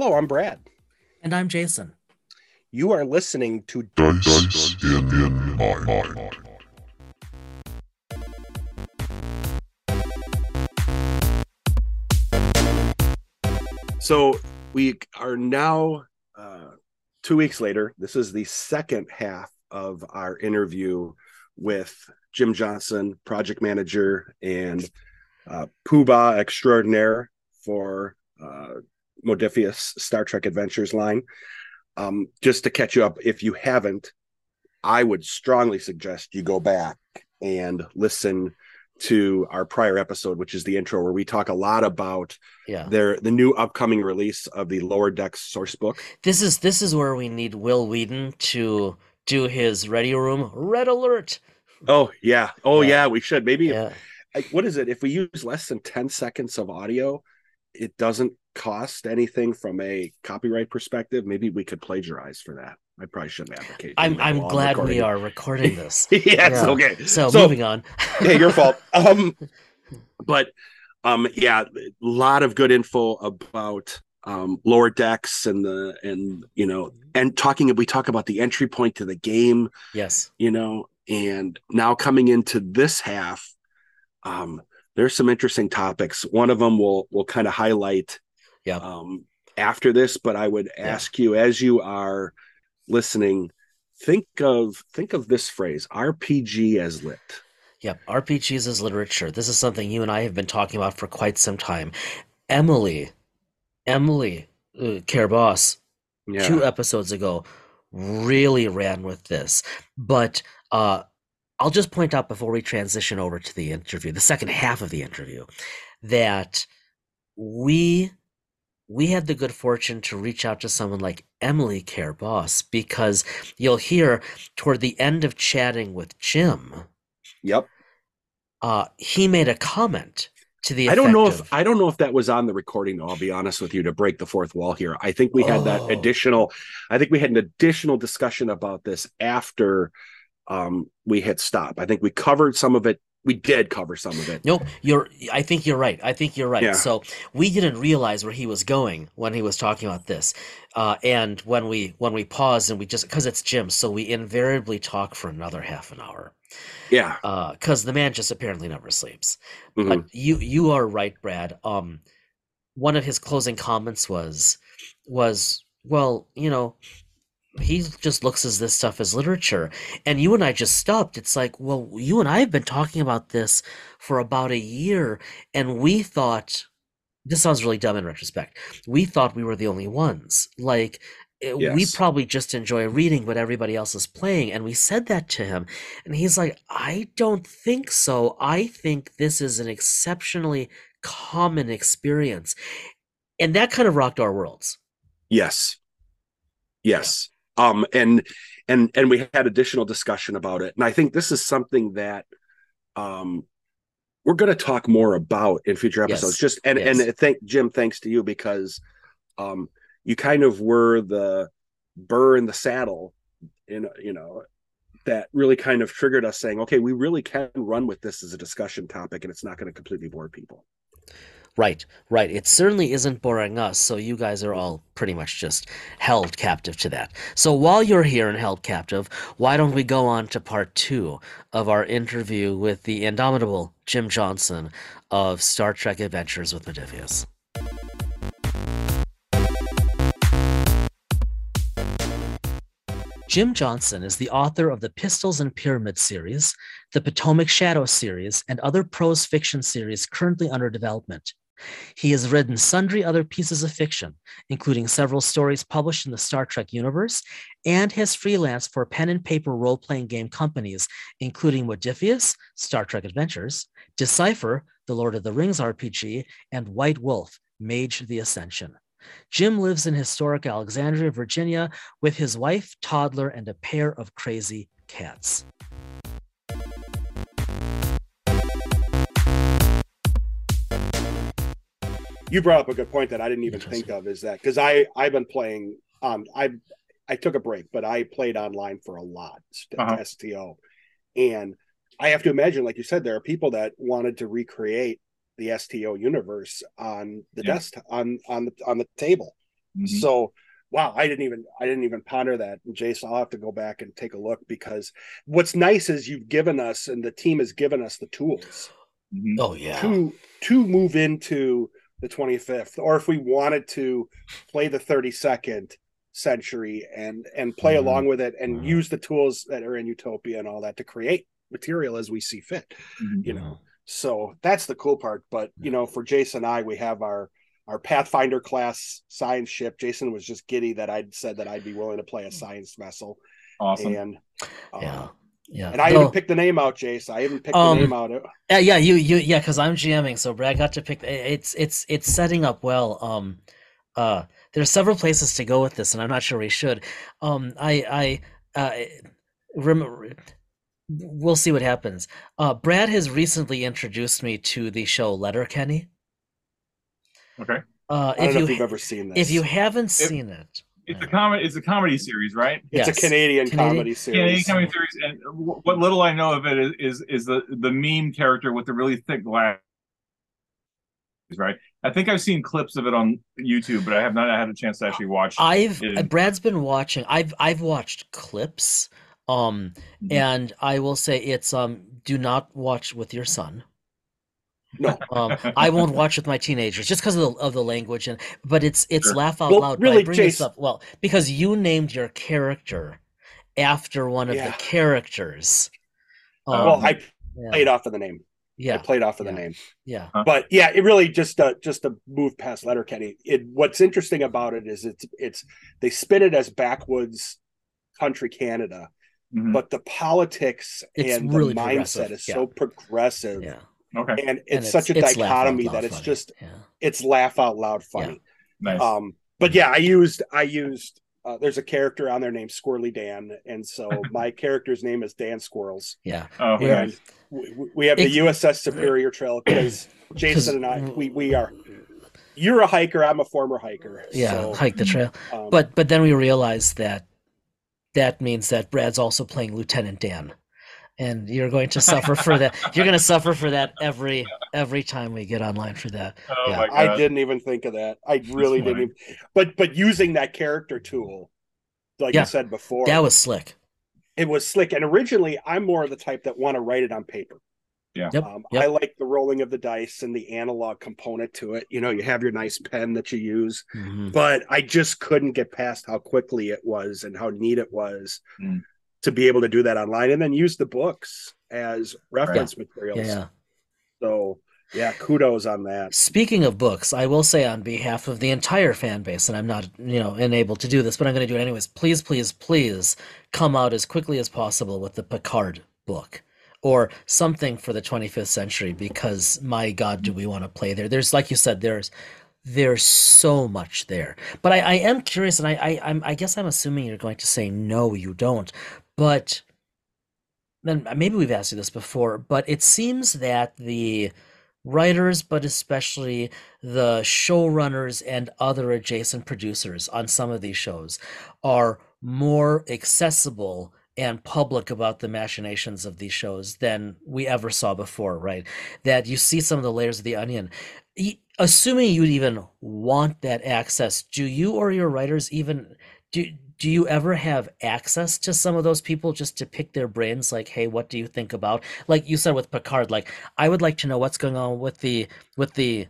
Hello, I'm Brad. And I'm Jason. You are listening to Dice, Dice in, in my mind. So we are now uh, two weeks later. This is the second half of our interview with Jim Johnson, project manager and uh, Poobah extraordinaire for uh, Modiphius Star Trek Adventures line. Um, just to catch you up, if you haven't, I would strongly suggest you go back and listen to our prior episode, which is the intro, where we talk a lot about Yeah. their the new upcoming release of the Lower Decks source book. This is this is where we need Wil Wheaton to do his radio room red alert. Oh yeah, oh Yeah. yeah, we should maybe. Yeah. I- what is it? If we use less than ten seconds of audio, it doesn't cost anything from a copyright perspective. Maybe we could plagiarize for that. I probably shouldn't advocate. I'm I'm glad we are recording this. yes, Yeah. okay. So, So- moving on. yeah, your fault. Um, but um, yeah, a lot of good info about um lower decks and the and you know and talking if we talk about the entry point to the game, Yes. you know, and now coming into this half, um, there's some interesting topics. One of them will will kind of highlight Yeah. um after this, but I would Yeah. ask you as you are listening, think of think of this phrase RPG as lit. Yep. RPGs as literature. This is something you and I have been talking about for quite some time. Emily, Emily uh, Care Boss, Yeah. two episodes ago really ran with this. But uh, I'll just point out before we transition over to the interview, the second half of the interview, that we we had the good fortune to reach out to someone like Emily Care Boss because you'll hear toward the end of chatting with Jim, Yep. uh, he made a comment to the I don't know if of- I don't know if that was on the recording though. I'll be honest with you to break the fourth wall here. I think we had Oh. that additional I think we had an additional discussion about this after um we hit stop. I think we covered some of it. We did cover some of it. Nope, you're. I think you're right. I think you're right. Yeah. So we didn't realize where he was going when he was talking about this, uh, and when we when we paused and we just because it's Jim, so we invariably talk for another half an hour, Yeah. because the man just apparently never sleeps. Mhm. But you you are right, Brad. Um, one of his closing comments was was well, you know, he just looks at this stuff as literature, and you and I just stopped. It's like, well, you and I have been talking about this for about a year, and we thought this sounds really dumb in retrospect. We thought we were the only ones. Like. eh, We probably just enjoy reading what everybody else is playing. And we said that to him. And he's like, I don't think so. I think this is an exceptionally common experience. And that kind of rocked our worlds. Yes. Yes. Um and and and we had additional discussion about it. And I think this is something that um we're going to talk more about in future episodes. Yes. Just and Yes. and thank Jim thanks to you because um you kind of were the burr in the saddle in you know that really kind of triggered us saying okay we really can run with this as a discussion topic and it's not going to completely bore people Right, right. It certainly isn't boring us, so you guys are all pretty much just held captive to that. So while you're here and held captive, why don't we go on to part two of our interview with the indomitable Jim Johnson of Star Trek Adventures with Modiphius? Jim Johnson is the author of the Pistols and Pyramid series, the Potomac Shadow series, and other prose fiction series currently under development. He has written sundry other pieces of fiction, including several stories published in the Star Trek universe, and has freelanced for pen and paper role playing game companies, including Modiphius, Star Trek Adventures, Decipher, the Lord of the Rings RPG, and White Wolf, Mage the Ascension. Jim lives in historic Alexandria, Virginia, with his wife, toddler, and a pair of crazy cats. You brought up a good point that I didn't even think of is that because I I've been playing um I I took a break but I played online for a lot st- Uh-huh. STO and I have to imagine like you said there are people that wanted to recreate the STO universe on the Yeah. desk on on the on the table Mhm. So wow, I didn't even I didn't even ponder that. And Jason, I'll have to go back and take a look because what's nice is you've given us and the team has given us the tools Mhm. Oh yeah. to to move into the 25th, or if we wanted to play the 32nd century and and play Mhm. along with it and Mhm. use the tools that are in Utopia and all that to create material as we see fit. Mhm. You know, so that's the cool part. But you know, for Jason and I, we have our our Pathfinder class science ship. Jason was just giddy that I'd said that I'd be willing to play a science vessel, Awesome. and uh, Yeah. Yeah. and I Though- even picked the name out, Jace. I even picked Um, the name out. Yeah, yeah, you, you, yeah, because I'm GMing, so Brad got to pick. It's, it's, it's setting up well. Um, uh, there's several places to go with this, and I'm not sure we should. Um, I, I, uh, rem- we'll see what happens. Uh, Brad has recently introduced me to the show Letterkenny. Okay. Uh, I don't if know you, if you've ever seen this. if you haven't seen it, It's a comedy. It's a comedy series, right? Yes. it's a Canadian, Canadian- comedy Canadian series. comedy series, and wh- what little I know of it is is, is the the meme character with the really thick glasses, right? I think I've seen clips of it on YouTube, but I have not had a chance to actually watch. I've Yeah. Brad's been watching. I've I've watched clips. Um, Mhm. and I will say it's um. Do not watch with your son. No, Um, I won't watch with my teenagers just because of the of the language and. But it's it's Sure. laugh out Well, loud. really, bring this up well because you named your character after one of Yeah. the characters. Um, well, I yeah, played off of the name. Yeah, I played off of the name. yeah, But yeah, it really just uh, just to move past Letterkenny. It what's interesting about it is it's it's they spin it as backwoods country Canada, Mhm. but the politics It's and really the mindset is yeah. so progressive, yeah. Okay, and it's And such a laugh out dichotomy that it's funny. just yeah. it's laugh out loud funny. nice. Um, but yeah, I used I used. Uh, there's a character on there named Squirrely Dan, and so my character's name is Dan Squirrels. yeah. oh, yeah. nice. We, we have the Ex- USS Superior Trail because Jason and I we we are. You're a hiker. I'm a former hiker. Yeah, so, hike the trail. um, But but then we realized that that means that Brad's also playing Lieutenant Dan, and you're going to suffer for that. You're going to suffer for that every every time we get online for that. Oh Yeah. my god. I didn't even think of that. I really didn't. Even, but but using that character tool, like Yeah, I said before, That was slick. it was slick. And originally, I'm more of the type that want to write it on paper. Yeah. Yep, Um, yep. I like the rolling of the dice and the analog component to it. You know, you have your nice pen that you use, Mhm. but I just couldn't get past how quickly it was and how neat it was Mm. To be able to do that online and then use the books as reference materials. Yeah. So yeah, kudos on that. Speaking of books, I will say on behalf of the entire fan base, and I'm not, you know, enabled to do this, but I'm going to do it anyways. Please, please, please come out as quickly as possible with the Picard book or something for the 25th century because my God, do we want to play there? There's, like you said, there's there's so much there. But I, I am curious, and I, I I'm I guess I'm assuming you're going to say no, you don't. But then uh, maybe we've asked you this before, but it seems that the writers, but especially the showrunners and other adjacent producers on some of these shows are more accessible and public about the machinations of these shows than we ever saw before, right? That you see some of the layers of the onion. Assuming you'd even want that access, do you or your writers even do do you ever have access to some of those people just to pick their brains? Like hey what do you think about like you said with picard like i would like to know what's going on with the with the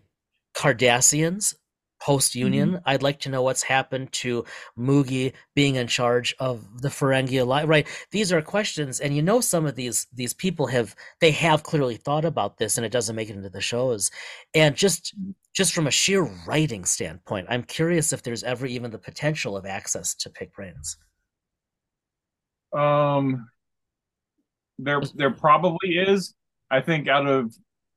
cardassians post union mm-hmm. i'd like to know what's happened to Mugi being in charge of the ferengi alliance right? These are questions and you know some of these these people have they have clearly thought about this and it doesn't make it into the shows. And just mm-hmm. Just from a sheer writing standpoint i'm curious if there's ever even the potential of access to pick brains Um, there there probably is. I think out of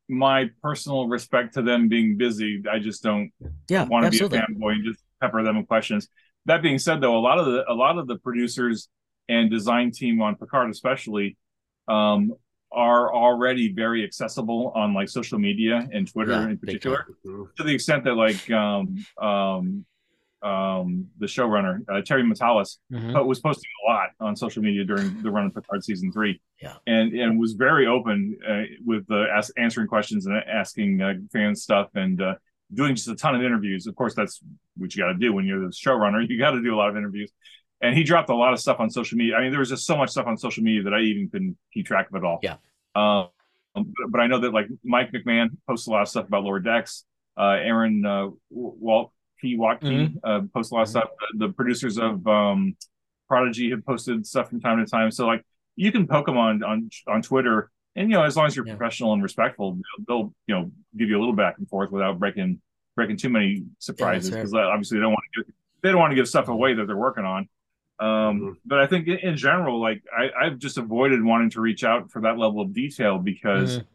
my personal respect to them being busy, I just don't yeah want to be a fanboy and just pepper them with questions. That being said, though, a lot of the a lot of the producers and design team on Picard, especially, um, are already very accessible on like social media and Twitter Yeah, in particular, Mhm. to the extent that like um, um, um, the showrunner uh, Terry Matalas Mhm. was posting a lot on social media during the run of Picard season three. Yeah. and and was very open uh, with the ask, answering questions and asking uh, fans stuff, and uh, doing just a ton of interviews. Of course, that's what you got to do when you're the showrunner. You got to do a lot of interviews. And he dropped a lot of stuff on social media. I mean, there was just so much stuff on social media that I even couldn't keep track of it all. Yeah. Um, but, but I know that like Mike McMahan posts a lot of stuff about lower decks. Uh, Aaron uh, Walt P. Watke Mhm. uh, posts a lot of stuff. The, the producers of um, Prodigy have posted stuff from time to time. So like you can poke them on on on Twitter, and you know as long as you're Yeah. professional and respectful, they'll, they'll you know give you a little back and forth without breaking breaking too many surprises fair. because obviously they don't want to give they don't want to give stuff away that they're working on. Um, Mhm. But I think in, in general, like I, I've just avoided wanting to reach out for that level of detail because Mhm.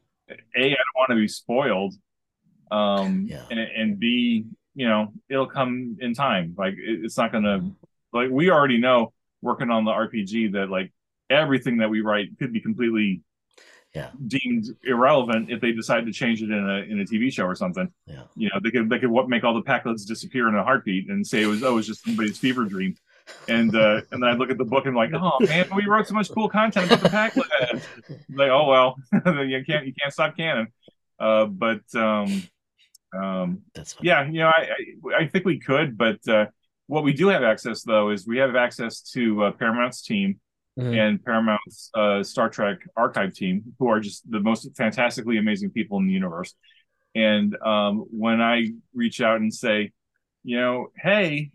a I don't want to be spoiled, um, Yeah. and, and b you know it'll come in time. Like it, it's not gonna like we already know working on the RPG that like everything that we write could be completely Yeah. deemed irrelevant if they decide to change it in a in a TV show or something. Yeah. You know, they could they could what make all the Pakleds disappear in a heartbeat and say it was oh it was just somebody's fever dream. And uh and then I look at the book and I'm like, oh man, we wrote so much cool content about the Pakled. like, oh well, you can't you can't stop canon. Uh but um um That's yeah, you know, I I, I think we could, but uh what we do have access though is we have access to uh, Paramount's team Mhm. and Paramount's uh, Star Trek archive team, who are just the most fantastically amazing people in the universe. And um, when I reach out and say, you know, hey,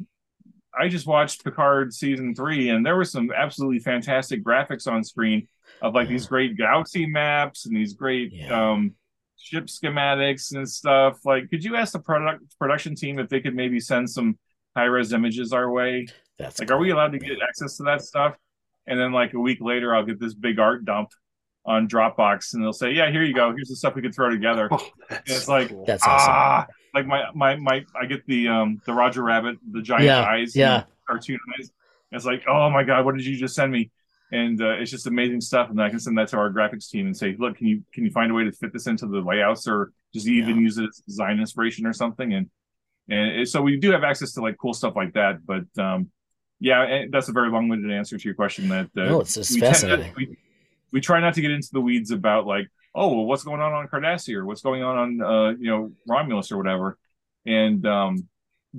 I just watched Picard season three, and there were some absolutely fantastic graphics on screen of like these great galaxy maps and these great Yeah. um, ship schematics and stuff. Like, could you ask the product production team if they could maybe send some high res images our way? That's Like, are we allowed to get access to that stuff? And then like a week later, I'll get this big art dump on Dropbox, and they'll say, "Yeah, here you go. Here's the stuff we could throw together." Oh, It's like- cool. That's awesome. ah, like my my my, I get the um the Roger Rabbit, the giant Yeah, eyes, yeah. cartoon eyes. It's like, oh my god, what did you just send me? And uh, it's just amazing stuff. And then I can send that to our graphics team and say, look, can you can you find a way to fit this into the layouts, or just even Yeah. use it as design inspiration or something? And and it, so we do have access to like cool stuff like that. But um, yeah, that's a very long-winded answer to your question. That uh, No, it's, it's we fascinating. not- we, we try not to get into the weeds about like, oh, well, what's going on on Cardassia or What's going on on uh, you know Romulus or whatever, and um,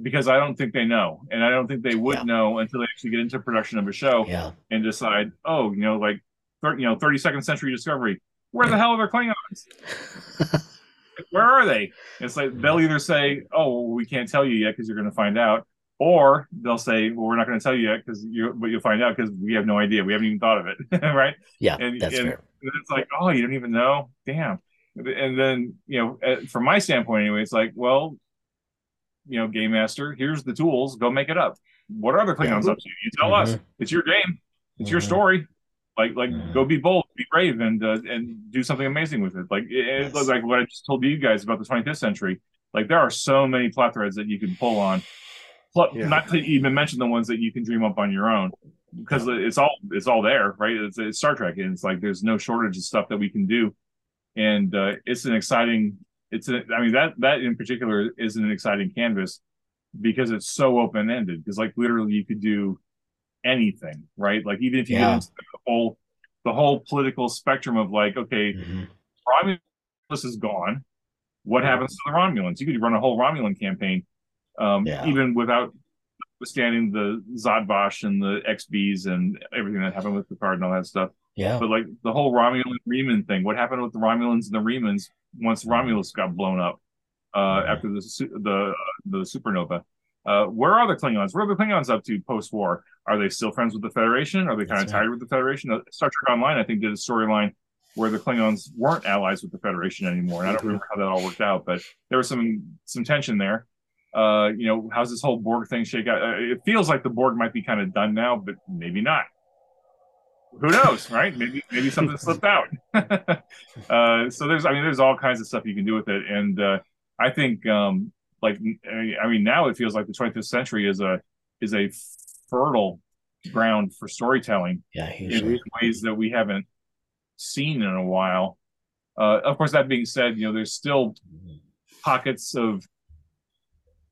because I don't think they know, and I don't think they would Yeah. know until they actually get into production of a show yeah. and decide, oh, you know, like, thir- you know, thirty second century Discovery. Where the hell are their Klingons? Where are they? It's like they'll either say, "Oh, well, we can't tell you yet because you're going to find out," or they'll say, "Well, we're not going to tell you yet because you, but you'll find out because we have no idea. We haven't even thought of it, right?" yeah, And- that's and- fair. It's like, oh, you don't even know? Damn. And then, you know, from my standpoint, anyway, it's like, well, you know, game master, here's the tools. Go make it up. What are other Klingons up to? You tell us. It's your game. It's your Mhm. story. Like, like, Mhm. go be bold, be brave, and uh, and do something amazing with it. Like, it, it- Yes. like what I just told you guys about the 25th century. Like, there are so many plot threads that you can pull on. Pl- Yeah. Not to even mention the ones that you can dream up on your own because it's all it's all there, right? It's, it's Star Trek, and it's like there's no shortage of stuff that we can do, and uh, it's an exciting. It's a, I mean that that in particular is an exciting canvas because it's so open ended. Because like literally you could do anything, right? Like even if you Yeah. get into the whole the whole political spectrum of like, okay, Mhm. Romulus is gone. What happens to the Romulans? You could run a whole Romulan campaign, um, Yeah. even without withstanding the Zhat Vash and the XBs and everything that happened with Picard and all that stuff. Yeah. But like the whole Romulan Reman thing, what happened with the Romulans and the Remans once Romulus got blown up uh, after the the the supernova? Uh, where are the Klingons? Where are the Klingons up to post war? Are they still friends with the Federation? Are they kind of That's right. tired with the Federation? Uh, Star Trek Online, I think, did a storyline where the Klingons weren't allies with the Federation anymore. And I don't Mhm. remember how that all worked out, but there was some some tension there. Uh, you know, how's this whole Borg thing shake out? Uh, it feels like the Borg might be kind of done now, but maybe not. Who knows, right? Maybe maybe something slipped out. uh, so there's, I mean, there's all kinds of stuff you can do with it, and uh, I think, um, like, I mean, now it feels like the 25th century is a is a fertile ground for storytelling Yeah. in ways that we haven't seen in a while. Uh, of course, that being said, you know, there's still pockets of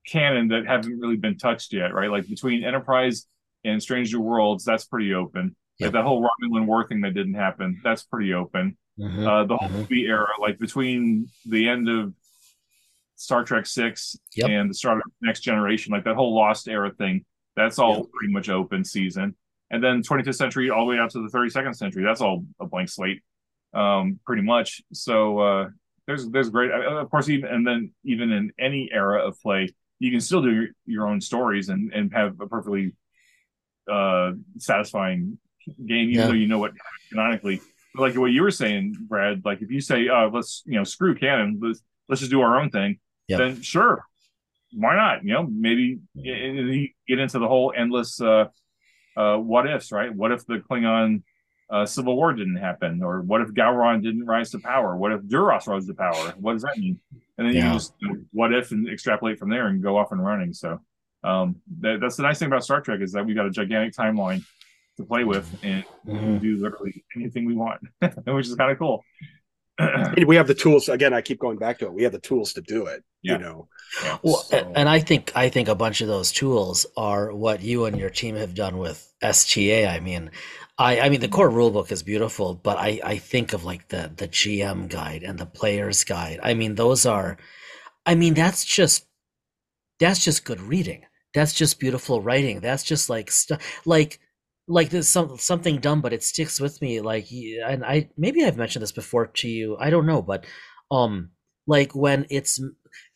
canon that haven't really been touched yet, right? Like between Enterprise and Strange New Worlds, that's pretty open. Yep. Like that whole Romulan War thing that didn't happen, that's pretty open. Mhm. Uh, the whole Mhm. movie era, like between the end of Star Trek Six Yep. and the start of Next Generation, like that whole Lost era thing. That's all Yeah. pretty much open season. And then 25th century all the way out to the 32nd century. That's all a blank slate, um, pretty much. So uh, there's there's great, uh, of course, even and then even in any era of play, you can still do your, your own stories and and have a perfectly uh, satisfying game, even Yeah. though you know what canonically. But like what you were saying, Brad, like if you say, uh, let's you know screw canon, let's let's just do our own thing, Yeah. then sure, why not? You know, maybe get into the whole endless uh, uh, what ifs, right? What if the Klingon uh, civil war didn't happen, or what if Gowron didn't rise to power? What if Duras rose to power? What does that mean? And then you Yeah. can just you know, what if and extrapolate from there and go off and running. So um, that, that's the nice thing about Star Trek is that we've got a gigantic timeline to play with and we can Mhm. do literally anything we want, which is kind of cool. We have the tools. Again, I keep going back to it. We have the tools to do it. Yeah. You know. Yeah. Well, So- and I think I think a bunch of those tools are what you and your team have done with STA. I mean, I I mean the core rulebook is beautiful, but I I think of like the the GM guide and the player's guide. I mean, those are, I mean, that's just that's just good reading. That's just beautiful writing. That's just like stuff like like some something dumb, but it sticks with me. Like, and I maybe I've mentioned this before to you. I don't know, but um, like when it's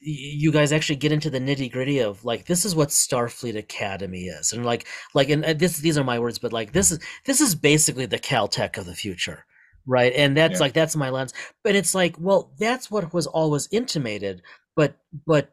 you guys actually get into the nitty gritty of like this is what Starfleet Academy is, and like like and this these are my words, but like this is this is basically the Caltech of the future, right? And that's Yeah. like that's my lens. But it's like, well, that's what was always intimated, but but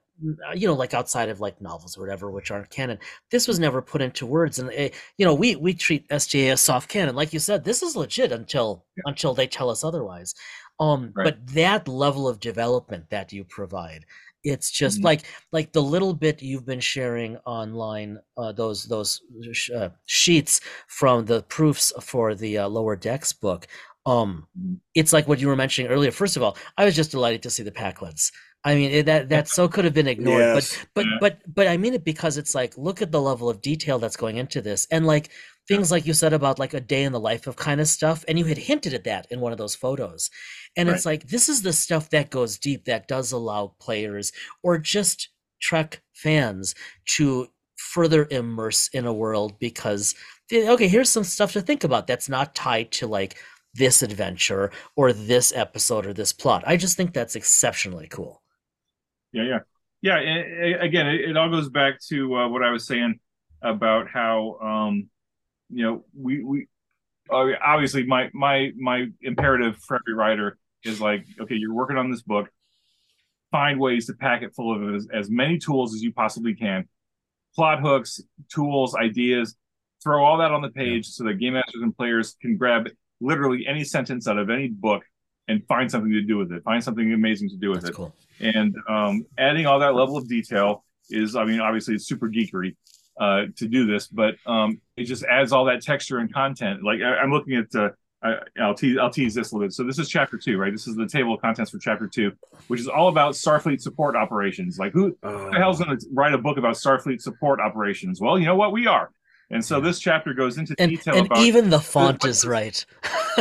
uh, you know, like outside of like novels or whatever, which aren't canon, this was never put into words. And uh, you know, we we treat STA as soft canon, like you said. This is legit until until they tell us otherwise. Um, Right. but that level of development that you provide, it's just Mhm. like like the little bit you've been sharing online, uh, those those sh- uh, sheets from the proofs for the uh, lower decks book. Um, Mhm. it's like what you were mentioning earlier. First of all, I was just delighted to see the Pakleds. I mean, it, that that so could have been ignored, Yes. but but Yeah. but but I mean it because it's like look at the level of detail that's going into this, and like things like you said about like a day in the life of kind of stuff, and you had hinted at that in one of those photos, and it's like this is the stuff that goes deep that does allow players or just Trek fans to further immerse in a world because eh, okay, here's some stuff to think about that's not tied to like this adventure or this episode or this plot. I just think that's exceptionally cool. Yeah, yeah, yeah. again, it, it all goes back to uh, what I was saying about how um, you know we we uh, obviously my my my imperative for every writer is like, okay, you're working on this book, find ways to pack it full of as, as many tools as you possibly can, plot hooks, tools, ideas, throw all that on the page so that game masters and players can grab literally any sentence out of any book and find something to do with it, find something amazing to do with That's it. cool. and um, adding all that level of detail is i mean obviously it's super geekery uh, to do this but um, it just adds all that texture and content like I, i'm looking at uh, I, I'll tease I'll tease this a little bit. So this is chapter two, right? This is the table of contents for chapter two, which is all about Starfleet support operations. Like who Uh, the hell's going to write a book about Starfleet support operations? Well, you know what? We are. And so this chapter goes into And, detail and about even the font what is is- right.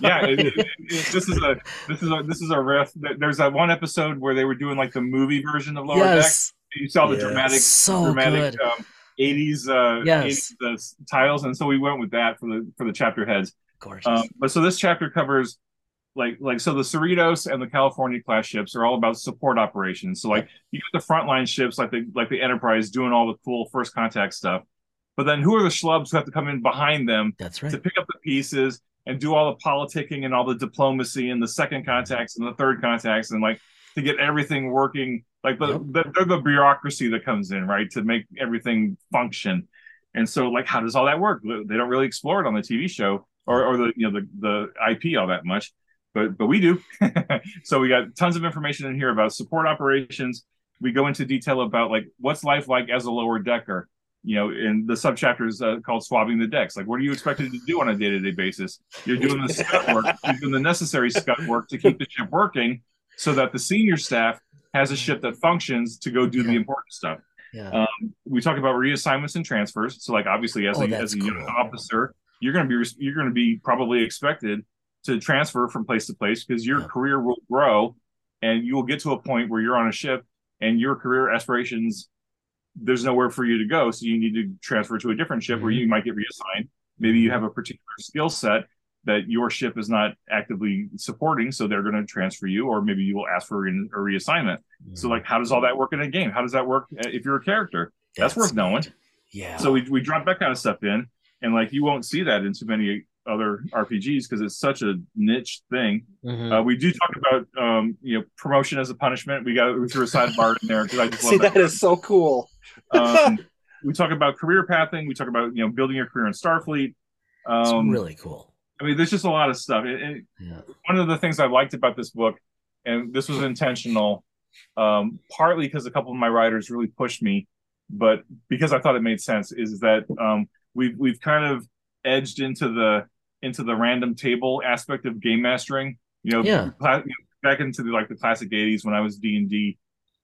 yeah, it, it, it- this is a this is a this is a riff. There's that one episode where they were doing like the movie version of Lower Deck. You saw the Yeah. dramatic, So dramatic good. um, 80s, uh, Yes. 80s uh, tiles, and so we went with that for the for the chapter heads. Gorgeous. Um, but so this chapter covers like like so the Cerritos and the California class ships are all about support operations. So like you got the frontline ships like the like the Enterprise doing all the cool first contact stuff, but then who are the schlubs who have to come in behind them That's right. to pick up the pieces and do all the politicking and all the diplomacy and the second contacts and the third contacts and like to get everything working like the, Yep. the they're the bureaucracy that comes in right to make everything function and so like how does all that work they don't really explore it on the tv show or, or the you know the, the ip all that much but but we do so we got tons of information in here about support operations we go into detail about like what's life like as a lower decker you know, in the subchapter is uh, called swabbing the decks. Like, what are you expected to do on a day-to-day basis? You're doing the scut work, you're doing the necessary scut work to keep the ship working, so that the senior staff has a ship that functions to go do the important stuff. Yeah. Um, we talk about reassignments and transfers. So, like, obviously, as Oh, a as a unit cool. officer, you're going to be you're going to be probably expected to transfer from place to place because your Yeah. career will grow, and you will get to a point where you're on a ship and your career aspirations there's nowhere for you to go so you need to transfer to a different ship where Mhm. you might get reassigned maybe you have a particular skill set that your ship is not actively supporting so they're going to transfer you or maybe you will ask for a reassignment so like how does all that work in a game how does that work uh, if you're a character that's worth knowing. Yeah. so we, we drop that kind of stuff in and like you won't see that in too many other rpgs because it's such a niche thing Mhm. uh, we do talk about um, you know promotion as a punishment we got we threw a sidebar in there because i just See, love that is so cool. um, we talk about career pathing we talk about you know building your career in starfleet it's um, really cool. I mean there's just a lot of stuff It- it- Yeah. one of the things I liked about this book, and this was intentional, um, partly because a couple of my writers really pushed me, but because I thought it made sense, is that um, we've we've kind of edged into the into the random table aspect of game mastering. You know, Yeah. back into the like the classic '80s when I was D and D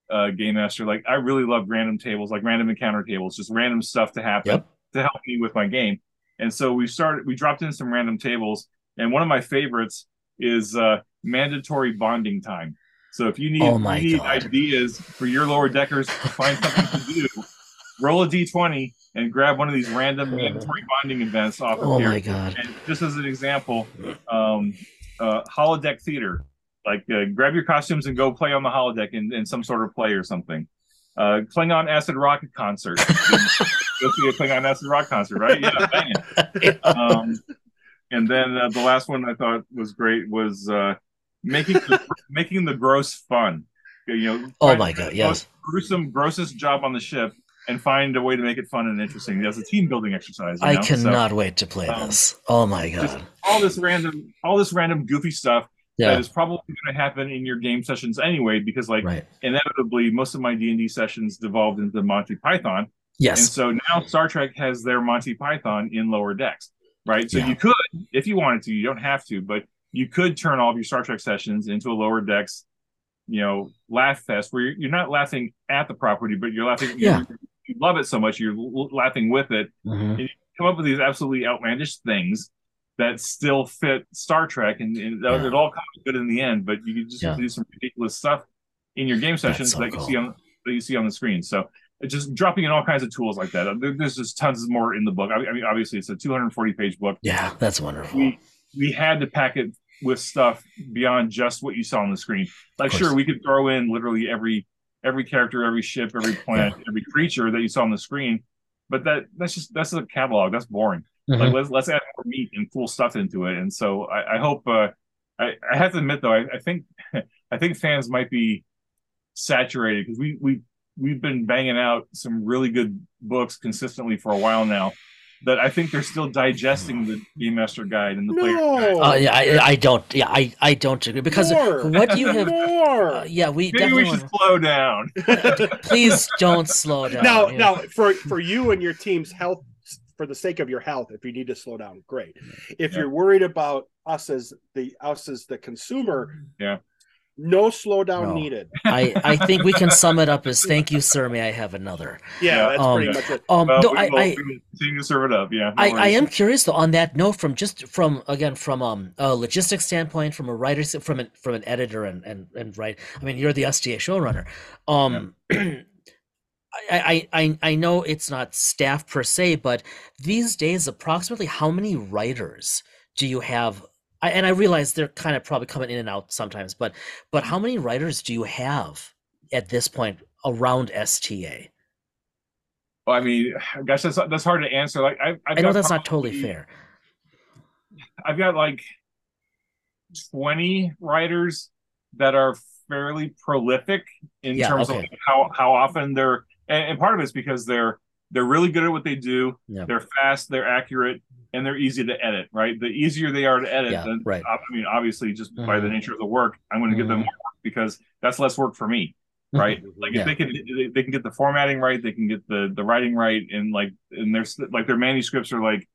uh, game master. Like I really loved random tables, like random encounter tables, just random stuff to happen Yep. to help me with my game. And so we started, we dropped in some random tables, and one of my favorites is uh, mandatory bonding time. So if you need, Oh you need God. ideas for your lower deckers to find something to do, roll a d20 and grab one of these random mandatory bonding events off of Oh here. my god. And just as an example, um, uh, holodeck theater, like uh, grab your costumes and go play on the holodeck in, in some sort of play or something. Uh, Klingon acid rocket concert. Go see a Klingon acid rock concert, right? Yeah, bang. Um, and then uh, the last one I thought was great was uh, making the, making the gross fun. You know, Oh my God, yes. gruesome, grossest job on the ship and find a way to make it fun and interesting. That's a team building exercise. you I know? So- cannot wait to play um, this. Oh my god. all this random all this random goofy stuff Yeah. that is probably going to happen in your game sessions anyway because like Right. inevitably most of my d&d sessions devolved into monty python Yes. and so now star trek has their monty python in lower decks right so Yeah. you could if you wanted to you don't have to but you could turn all of your star trek sessions into a lower decks you know laugh fest where you're, you're not laughing at the property but you're laughing Yeah. you, you love it so much you're l- laughing with it Mhm. come up with these absolutely outlandish things that still fit Star Trek, and, and Yeah. it all comes good in the end. But you just Yeah. do some ridiculous stuff in your game sessions so that cool. you see on that you see on the screen. So just dropping in all kinds of tools like that. Uh, there's just tons more in the book. I mean, obviously, it's a 240 page book. Yeah, that's wonderful. We we had to pack it with stuff beyond just what you saw on the screen. Like, sure, we could throw in literally every every character, every ship, every planet, every creature that you saw on the screen, but that that's just that's a catalog. That's boring Mhm. like let's let's add more meat and cool stuff into it and so i, I hope uh I, I have to admit though I, I think i think fans might be saturated because we we we've been banging out some really good books consistently for a while now that i think they're still digesting the game master guide and the player guide. No. Uh, yeah, I, I don't. Yeah, I, I don't agree because More. what you have. More. Uh, yeah, we maybe definitely. we should wanna- slow down please don't slow down. now, yeah. now, for for you and your team's health, for the sake of your health, if you need to slow down, great. If Yeah. you're worried about us as the us as the consumer, Yeah. no slowdown No. needed. I, I think we can sum it up as thank you, sir. May I have another? Yeah, Yeah. that's Um, pretty much it. Um, well, no, we, I, will, I, we will continue to serve it up yeah no I, I am curious though on that note from just from again from um a logistics standpoint from a writer from an from an editor and and and right I mean you're the STA showrunner um I, I I I know it's not staff per se but these days approximately how many writers do you have? I, and I realize they're kind of probably coming in and out sometimes but but how many writers do you have at this point around STA Well, i mean gosh that's that's hard to answer. Like I, I know that's not totally fair. I've got like 20 writers that are fairly prolific in Yeah, terms okay. of how how often they're and, and part of it's because they're they're really good at what they do. Yeah. They're fast, they're accurate, and they're easy to edit. Right, the easier they are to edit, Yeah, then right. I mean, obviously, just by the Mhm. nature of the work, I'm going to give them Mhm. more work because that's less work for me. Right, like Yeah. if they can they- they can get the formatting right, they can get the the writing right, and like and there's like their manuscripts are like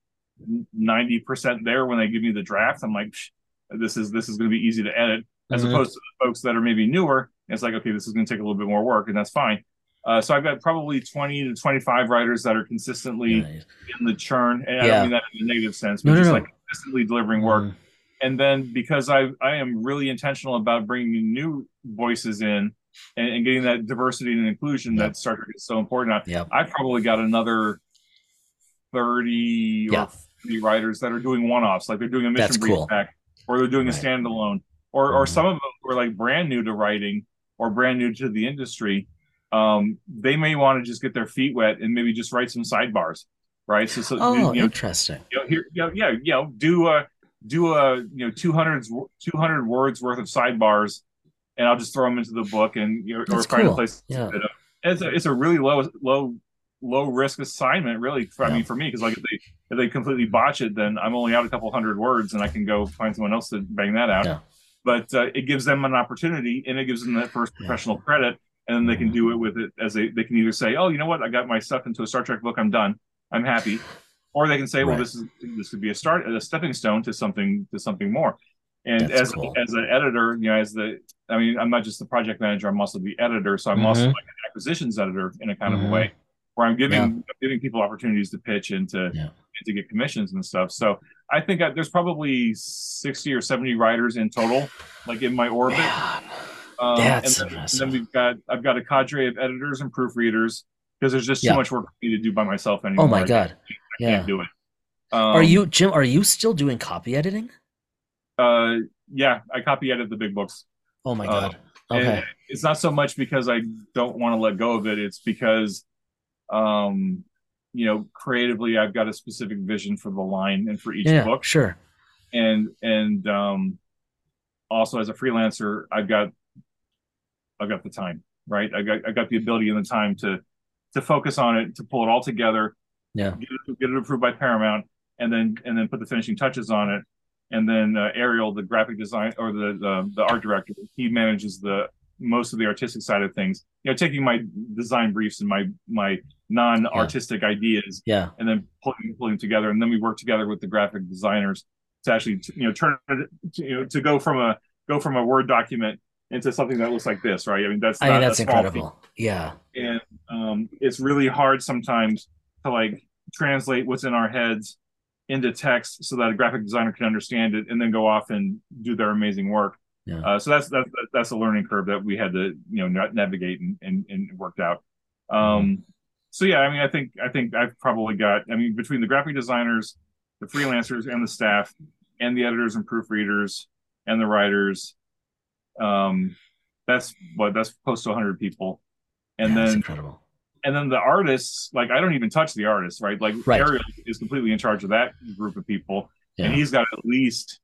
ninety percent there when they give me the draft. I'm like, this is this is going to be easy to edit, as Mhm. opposed to the folks that are maybe newer. It's like, okay, this is going to take a little bit more work, and that's fine. Uh, so I've got probably twenty to twenty five writers that are consistently Nice. in the churn, and I don't mean that in a negative sense, but No, no, just no. like consistently delivering work. Mhm. And then because I I am really intentional about bringing new voices in and, and getting that diversity and inclusion Yeah. that Star Trek is so important. I, Yeah. I've probably got another thirty Yeah. or forty writers that are doing one-offs, like they're doing a mission That's brief cool. pack, or they're doing a standalone, or or Mhm. some of them were like brand new to writing or brand new to the industry. Um, they may want to just get their feet wet and maybe just write some sidebars, right? So, so Oh, you know, interesting. you know, here, you know, yeah, you know, do a do a you know 200 200 words worth of sidebars, and I'll just throw them into the book and you know, or find cool. a place. Yeah. It's a it's a really low low low risk assignment, really. For, I mean, for me, because like if they if they completely botch it, then I'm only out a couple hundred words, and I can go find someone else to bang that out. Yeah. But uh, it gives them an opportunity, and it gives them that first Yeah. professional credit, and then they can do it with it as they they can either say, oh, you know what, I got my stuff into a Star Trek book, I'm done, I'm happy, or they can say, well, Right. this is this could be a start, a stepping stone to something to something more. And That's as cool. as an editor, you know, as the I mean, I'm not just the project manager, I'm also the editor, so I'm also Mhm. like an acquisitions editor in a kind of Mhm. a way, where I'm giving Yeah. I'm giving people opportunities to pitch and to Yeah. and to get commissions and stuff. So I think I, there's probably 60 or 70 writers in total, like in my orbit. Man, Um, That's and, then, and then we've got I've got a cadre of editors and proofreaders because there's just too much work for me to do by myself anymore. oh my I god. can't Yeah. do it. Um, Are you Jim? Are you still doing copy editing? Uh, yeah, I copy edit the big books. Oh my Uh, god. And Okay. it's not so much because I don't want to let go of it. It's because, um, you know, creatively I've got a specific vision for the line and for each Yeah. book. Sure. and and um also as a freelancer i've got i've got the time right? I got i got the ability and the time to to focus on it to pull it all together Yeah. get it, get it approved by paramount and then and then put the finishing touches on it. And then uh, ariel the graphic design or the, the the art director he manages the most of the artistic side of things. You know taking my design briefs and my my non-artistic ideas Yeah. and then pulling pulling together, and then we work together with the graphic designers to actually you know turn it to, you know to go from a go from a word document into something that looks like this, right? I mean that's I mean that's incredible. Yeah. and um, it's really hard sometimes to like translate what's in our heads into text so that a graphic designer can understand it and then go off and do their amazing work. Yeah. Uh, so that's that's that's a learning curve that we had to you know navigate and, and, and worked out. Um, so yeah, I mean, I think I think I've probably got. I mean, between the graphic designers, the freelancers, and the staff, and the editors and proofreaders, and the writers, um, that's what that's close to 100 people. And Yeah, then incredible. and then the artists, like I don't even touch the artists, right? Like Right. Ariel is completely in charge of that group of people, Yeah. and he's got at least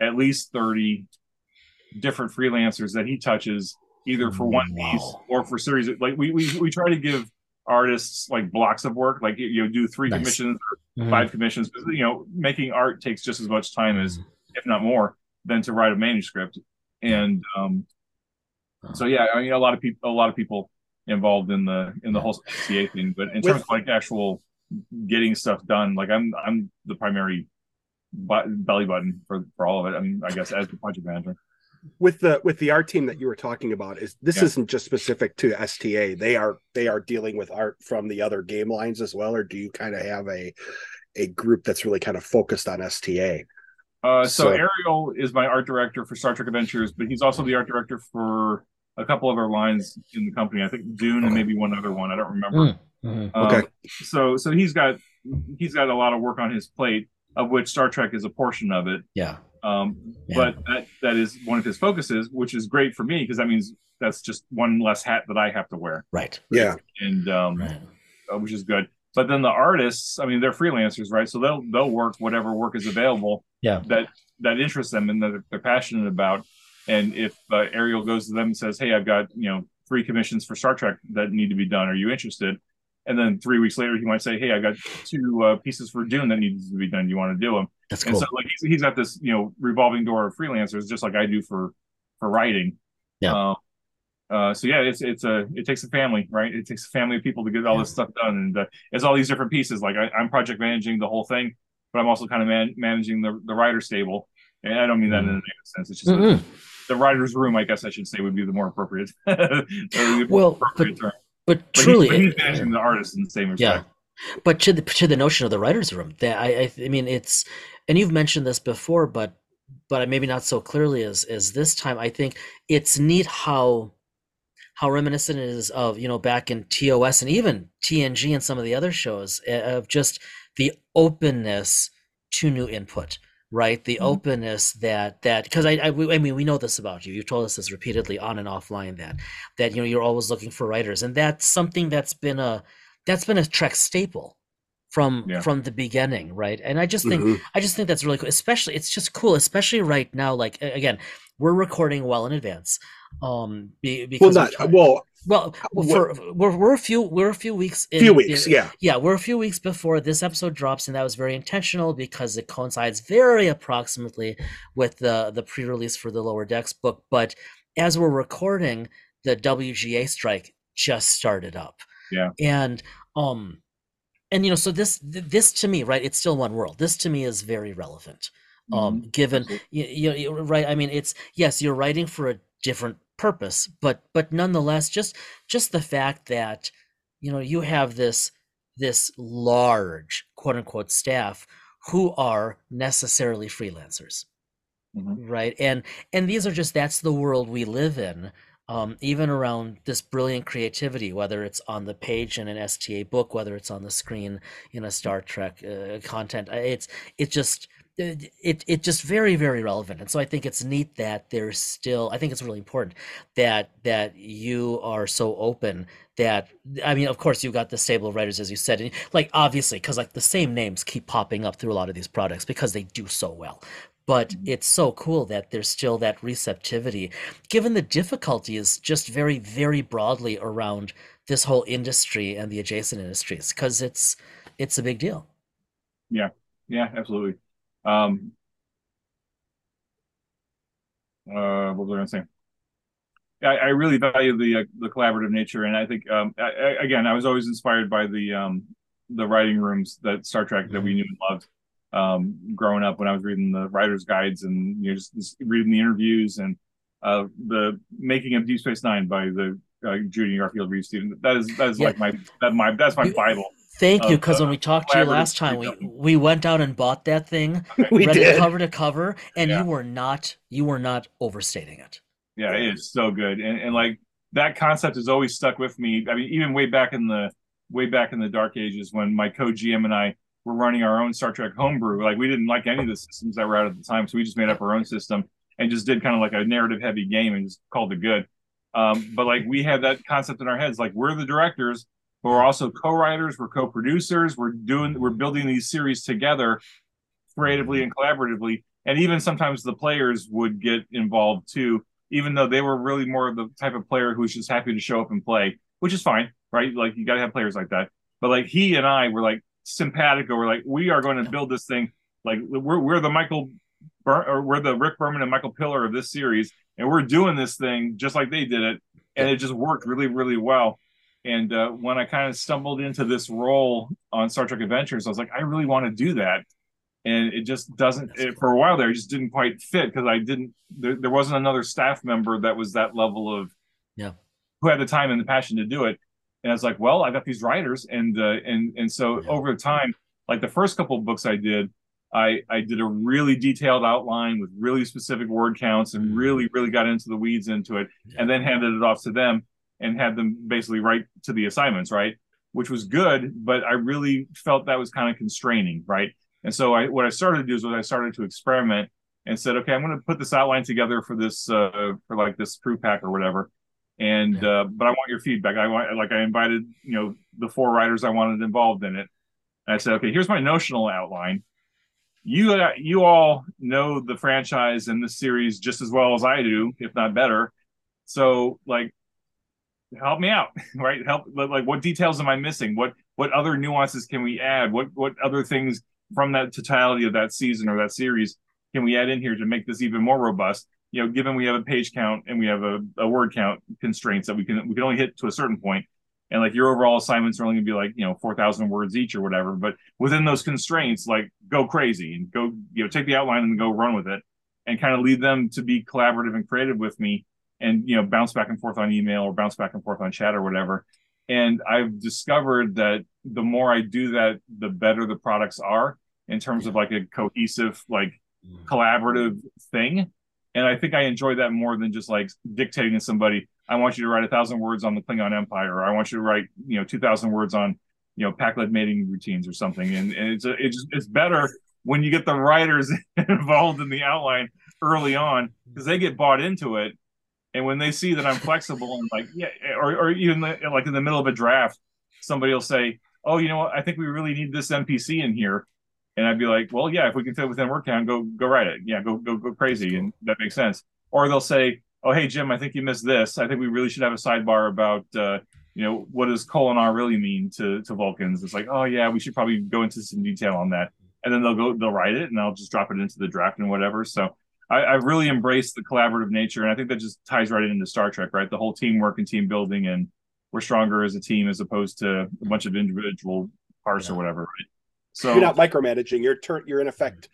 at least 30 different freelancers that he touches either for one piece or for series like we, we we try to give artists like blocks of work like you know do three Nice. commissions or Mhm. five commissions you know making art takes just as much time as Mhm. if not more than to write a manuscript and um so yeah i mean a lot of people a lot of people involved in the in the whole CA thing but in With- terms of like actual getting stuff done like i'm i'm the primary bu- belly button for for all of it i mean i guess as the project manager. With the with the art team that you were talking about is this Yeah. isn't just specific to sta they are they are dealing with art from the other game lines as well or do you kind of have a a group that's really kind of focused on sta Uh, so, So- Ariel is my art director for Star Trek Adventures, but he's also the art director for a couple of our lines in the company. I think Dune and maybe one other one. I don't remember. Mm. Mhm. Um, Okay. So so he's got he's got a lot of work on his plate, of which Star Trek is a portion of it. Yeah. Um, Yeah. But that that is one of his focuses, which is great for me because that means that's just one less hat that I have to wear, Right. yeah and um, Right. uh, which is good. But then the artists, I mean, they're freelancers, right? So they'll they'll work whatever work is available Yeah. that that interests them and that they're, passionate about. And if uh, Ariel goes to them and says, "Hey, I've got you know three commissions for Star Trek that need to be done. Are you interested?" And then three weeks later, he might say, "Hey, I got two uh, pieces for Dune that needs to be done. Do you want to do them?" That's And cool. so, like, he's, he's got this you know revolving door of freelancers, just like I do for for writing. Yeah. Uh, uh, so yeah, it's it's a it takes a family, right? It takes a family of people to get all Yeah. this stuff done, and uh, it's all these different pieces. Like I, I'm project managing the whole thing, but I'm also kind of man- managing the the writer stable. And I don't mean that in a negative sense. It's just Mm-mm. the writer's room, I guess I should say, would be the more appropriate. the Well, appropriate term. But But, truly, he, but managing the artist in the same yeah. respect. But to the to the notion of the writers' room, that I, I I mean it's, and you've mentioned this before, but but maybe not so clearly as as this time. I think it's neat how how reminiscent it is of you know back in TOS and even TNG and some of the other shows eh, of just the openness to new input right the mm-hmm. openness that that because I, I i mean we know this about you you've told us this repeatedly on and offline that that you know you're always looking for writers and that's something that's been a that's been a trek staple from yeah. from the beginning right and i just think mm-hmm. i just think that's really cool especially it's just cool especially right now like again we're recording well in advance um be, because well not trying, well well, well for we're, we're a few we're a few weeks in, few weeks in, yeah. Yeah we're a few weeks before this episode drops and that was very intentional because it coincides very approximately with the the pre-release for the lower decks book. But as we're recording the WGA strike just started up. Yeah. And um and you know so this this to me right it's still one world. This to me is very relevant um mm-hmm. given you, you right i mean it's yes you're writing for a different purpose but but nonetheless just just the fact that you know you have this this large quote unquote staff who are necessarily freelancers mm-hmm. right and and these are just that's the world we live in um, even around this brilliant creativity, whether it's on the page in an STA book, whether it's on the screen in a Star Trek uh, content, it's it just it it just very very relevant. And so i think it's neat that there's still i think it's really important that that you are so open that i mean of course you've got the stable of writers as you said and like obviously because like the same names keep popping up through a lot of these products because they do so well. But mm-hmm. it's so cool that there's still that receptivity. Given the difficulties just very very broadly around this whole industry and the adjacent industries because it's it's a big deal. Yeah. Yeah absolutely um uh what was i going to say I, I really value the uh, the collaborative nature, and I think um, I, I, again, I was always inspired by the um, the writing rooms that Star Trek that we mm-hmm. knew and loved um, growing up when I was reading the writers' guides and you know just, just reading the interviews and uh, the making of Deep Space Nine by the uh, Judy Garfield Reeves-Stevens. That is that is yeah. like my that my that's my bible. Thank you, because uh, when we talked to you last time, we we went out and bought that thing, we read did. it cover to cover, and yeah. you were not you were not overstating it. Yeah, it is so good, and and like that concept has always stuck with me. I mean, even way back in the way back in the dark ages when my co GM and I were running our own Star Trek homebrew. Like we didn't like any of the systems that were out at the time, so we just made up our own system and just did kind of like a narrative heavy game and just called it good. Um, but like we had that concept in our heads, like we're the directors, but we're also co-writers, we're co-producers, we're doing, we're building these series together, creatively and collaboratively, and even sometimes the players would get involved too, even though they were really more of the type of player who's just happy to show up and play, which is fine, right? Like you got to have players like that. But like he and I were like, simpatico. We're like, we are going to build this thing. Like we're we're the Michael Bur- or we're the Rick Berman and Michael Piller of this series, and we're doing this thing just like they did it, and it just worked really really well. And uh, when I kind of stumbled into this role on Star Trek Adventures, I was like, I really want to do that, and it just doesn't. It, for a while there, it just didn't quite fit because I didn't. There, there wasn't another staff member that was that level of yeah who had the time and the passion to do it and I was like, well, I got these writers, and uh, and and so yeah. over time, like the first couple of books I did, I I did a really detailed outline with really specific word counts, and mm-hmm. really really got into the weeds into it, yeah. and then handed it off to them and had them basically write to the assignments, right? Which was good, but I really felt that was kind of constraining, right? And so I what I started to do is what I started to experiment and said, okay, I'm going to put this outline together for this uh, for like this crew pack or whatever and yeah. uh, but I want your feedback. I want like I invited you know the four writers I wanted involved in it. And I said, okay, here's my notional outline. You uh, you all know the franchise and the series just as well as I do, if not better. So like, help me out, right? Help like what details am I missing? What what other nuances can we add? What what other things from that totality of that season or that series can we add in here to make this even more robust? you know, given we have a page count and we have a, a word count constraints that we can we can only hit to a certain point, and like your overall assignments are only gonna be like you know four thousand words each or whatever. But within those constraints, like go crazy and go you know take the outline and go run with it, and kind of lead them to be collaborative and creative with me, and you know bounce back and forth on email or bounce back and forth on chat or whatever. And I've discovered that the more I do that, the better the products are in terms of like a cohesive, like mm. collaborative thing and I think I enjoy that more than just like dictating to somebody, I want you to write a thousand words on the Klingon Empire, or I want you to write, you know, two thousand words on, you know, Pakled mating routines or something. And, and it's it's it's better when you get the writers involved in the outline early on because they get bought into it, and when they see that I'm flexible and like yeah, or or even like in the middle of a draft, somebody will say, "Oh, you know what? I think we really need this NPC in here." And I'd be like, well, yeah, if we can fit within work count, go go write it. Yeah, go go go crazy, and that makes sense. Or they'll say, oh, hey Jim, I think you missed this. I think we really should have a sidebar about uh, you know what does Kolinahr really mean to to Vulcans. It's like, oh yeah, we should probably go into some detail on that. And then they'll go they'll write it, and I'll just drop it into the draft and whatever. So I, I really embrace the collaborative nature, and I think that just ties right into Star Trek, right? The whole teamwork and team building, and we're stronger as a team as opposed to a bunch of individual parts yeah. or whatever, right? So you're not micromanaging. You're turn. You're in effect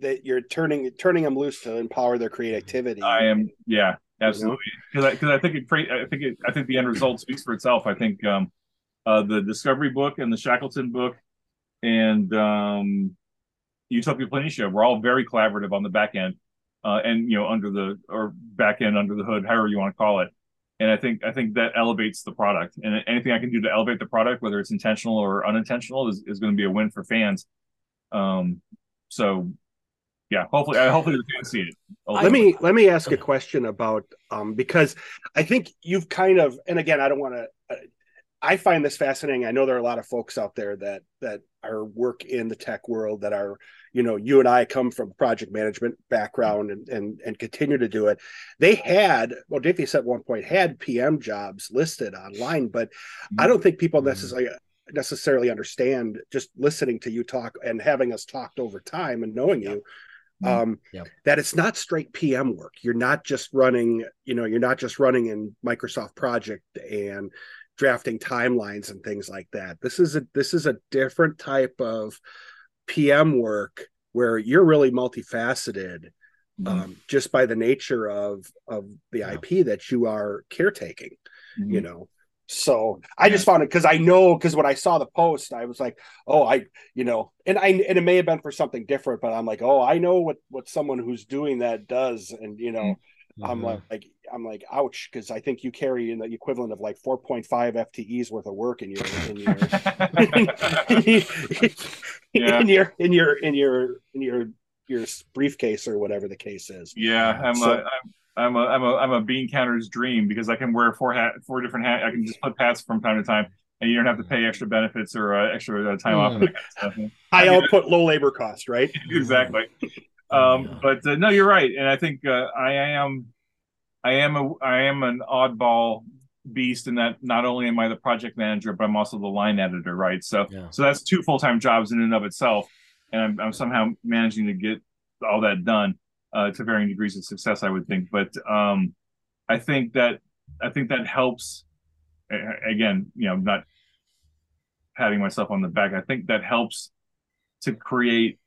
that you're turning turning them loose to empower their creativity. I am. Yeah, absolutely. Because you know? I, I think it. I think it. I think the end result speaks for itself. I think um, uh, the Discovery book and the Shackleton book and um, Utopia Planitia were all very collaborative on the back end, uh, and you know under the or back end under the hood, however you want to call it and I think I think that elevates the product. And anything I can do to elevate the product, whether it's intentional or unintentional, is, is going to be a win for fans. Um, so yeah, hopefully, I hopefully the fans see it. Let me let me ask a question about um, because I think you've kind of, and again, I don't want to. I find this fascinating. I know there are a lot of folks out there that that are work in the tech world that are you know you and i come from project management background and and, and continue to do it they had Modiphius at one point had pm jobs listed online but i don't think people mm-hmm. necessarily necessarily understand just listening to you talk and having us talked over time and knowing you mm-hmm. um, yep. that it's not straight pm work you're not just running you know you're not just running in microsoft project and drafting timelines and things like that this is a this is a different type of PM work where you're really multifaceted mm-hmm. um, just by the nature of of the yeah. IP that you are caretaking, mm-hmm. you know. So I yeah. just found it because I know because when I saw the post, I was like, oh, I, you know, and I and it may have been for something different, but I'm like, oh, I know what what someone who's doing that does, and you know, mm-hmm. I'm like, like I'm like, ouch, because I think you carry in the equivalent of like 4.5 FTEs worth of work in your in your yeah. in your in your in your in your your briefcase or whatever the case is. Yeah, I'm so, a, I'm, I'm a I'm a I'm a bean counter's dream because I can wear four hat four different hats. I can just put hats from time to time. And you don't have to pay extra benefits or uh, extra uh, time mm. off. And that kind of High output, low labor cost, right? exactly. Um, but uh, no, you're right, and I think uh, I am I am a I am an oddball beast in that not only am I the project manager, but I'm also the line editor, right? So yeah. so that's two full time jobs in and of itself, and I'm, I'm, somehow managing to get all that done uh, to varying degrees of success, I would think. But um, I think that I think that helps. Again, you know, not patting myself on the back. I think that helps to create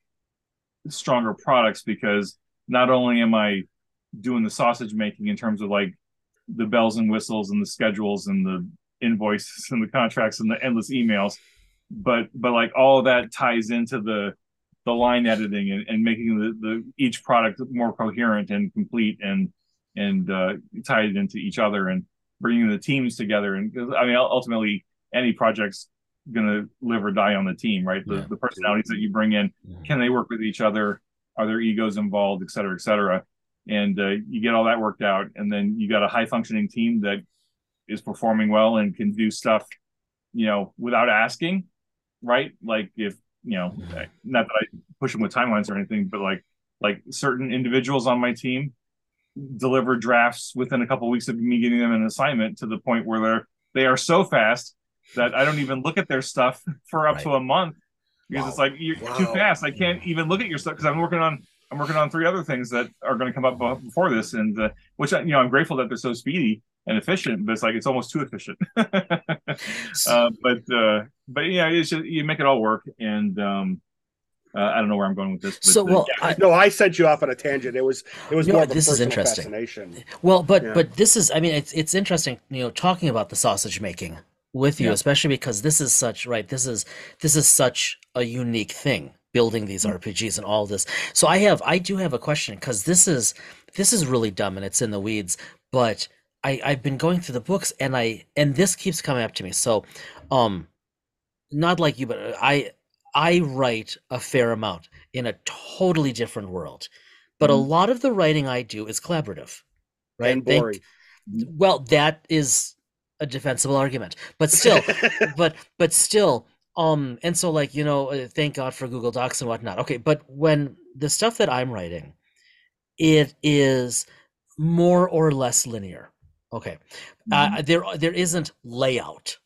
stronger products because not only am I doing the sausage making in terms of like the bells and whistles and the schedules and the invoices and the contracts and the endless emails but but like all that ties into the the line editing and, and making the, the each product more coherent and complete and and uh, tied into each other and bringing the teams together. And I mean ultimately any project's going to live or die on the team right? The, yeah. the personalities that you bring in yeah. can they work with each other? Are there egos involved et cetera et cetera? And uh, you get all that worked out and then you got a high functioning team that is performing well and can do stuff you know without asking right? Like if you know not that i push them with timelines or anything but like like certain individuals on my team deliver drafts within a couple of weeks of me getting them an assignment to the point where they're they are so fast that i don't even look at their stuff for up right. to a month because wow. it's like you're wow. too fast i can't even look at your stuff because i'm working on I'm working on three other things that are going to come up before this, and uh, which you know I'm grateful that they're so speedy and efficient, but it's like it's almost too efficient. uh, but uh, but yeah, it's just, you make it all work, and um, uh, I don't know where I'm going with this. But, so well, yeah, I, no, I sent you off on a tangent. It was it was more. this is interesting. Well, but yeah. but this is I mean it's it's interesting. You know, talking about the sausage making with you, yeah. especially because this is such right. This is this is such a unique thing building these mm. RPGs and all this. So I have I do have a question because this is this is really dumb and it's in the weeds, but I I've been going through the books and I and this keeps coming up to me. So, um, not like you, but I I write a fair amount in a totally different world, but a Mhm. lot of the writing I do is collaborative, right? And boring. well, that is a defensible argument, but still, but but still um and so like you know uh, thank god for google docs and whatnot. Okay but when the stuff that i'm writing it is more or less linear. Okay. Uh, there there isn't layout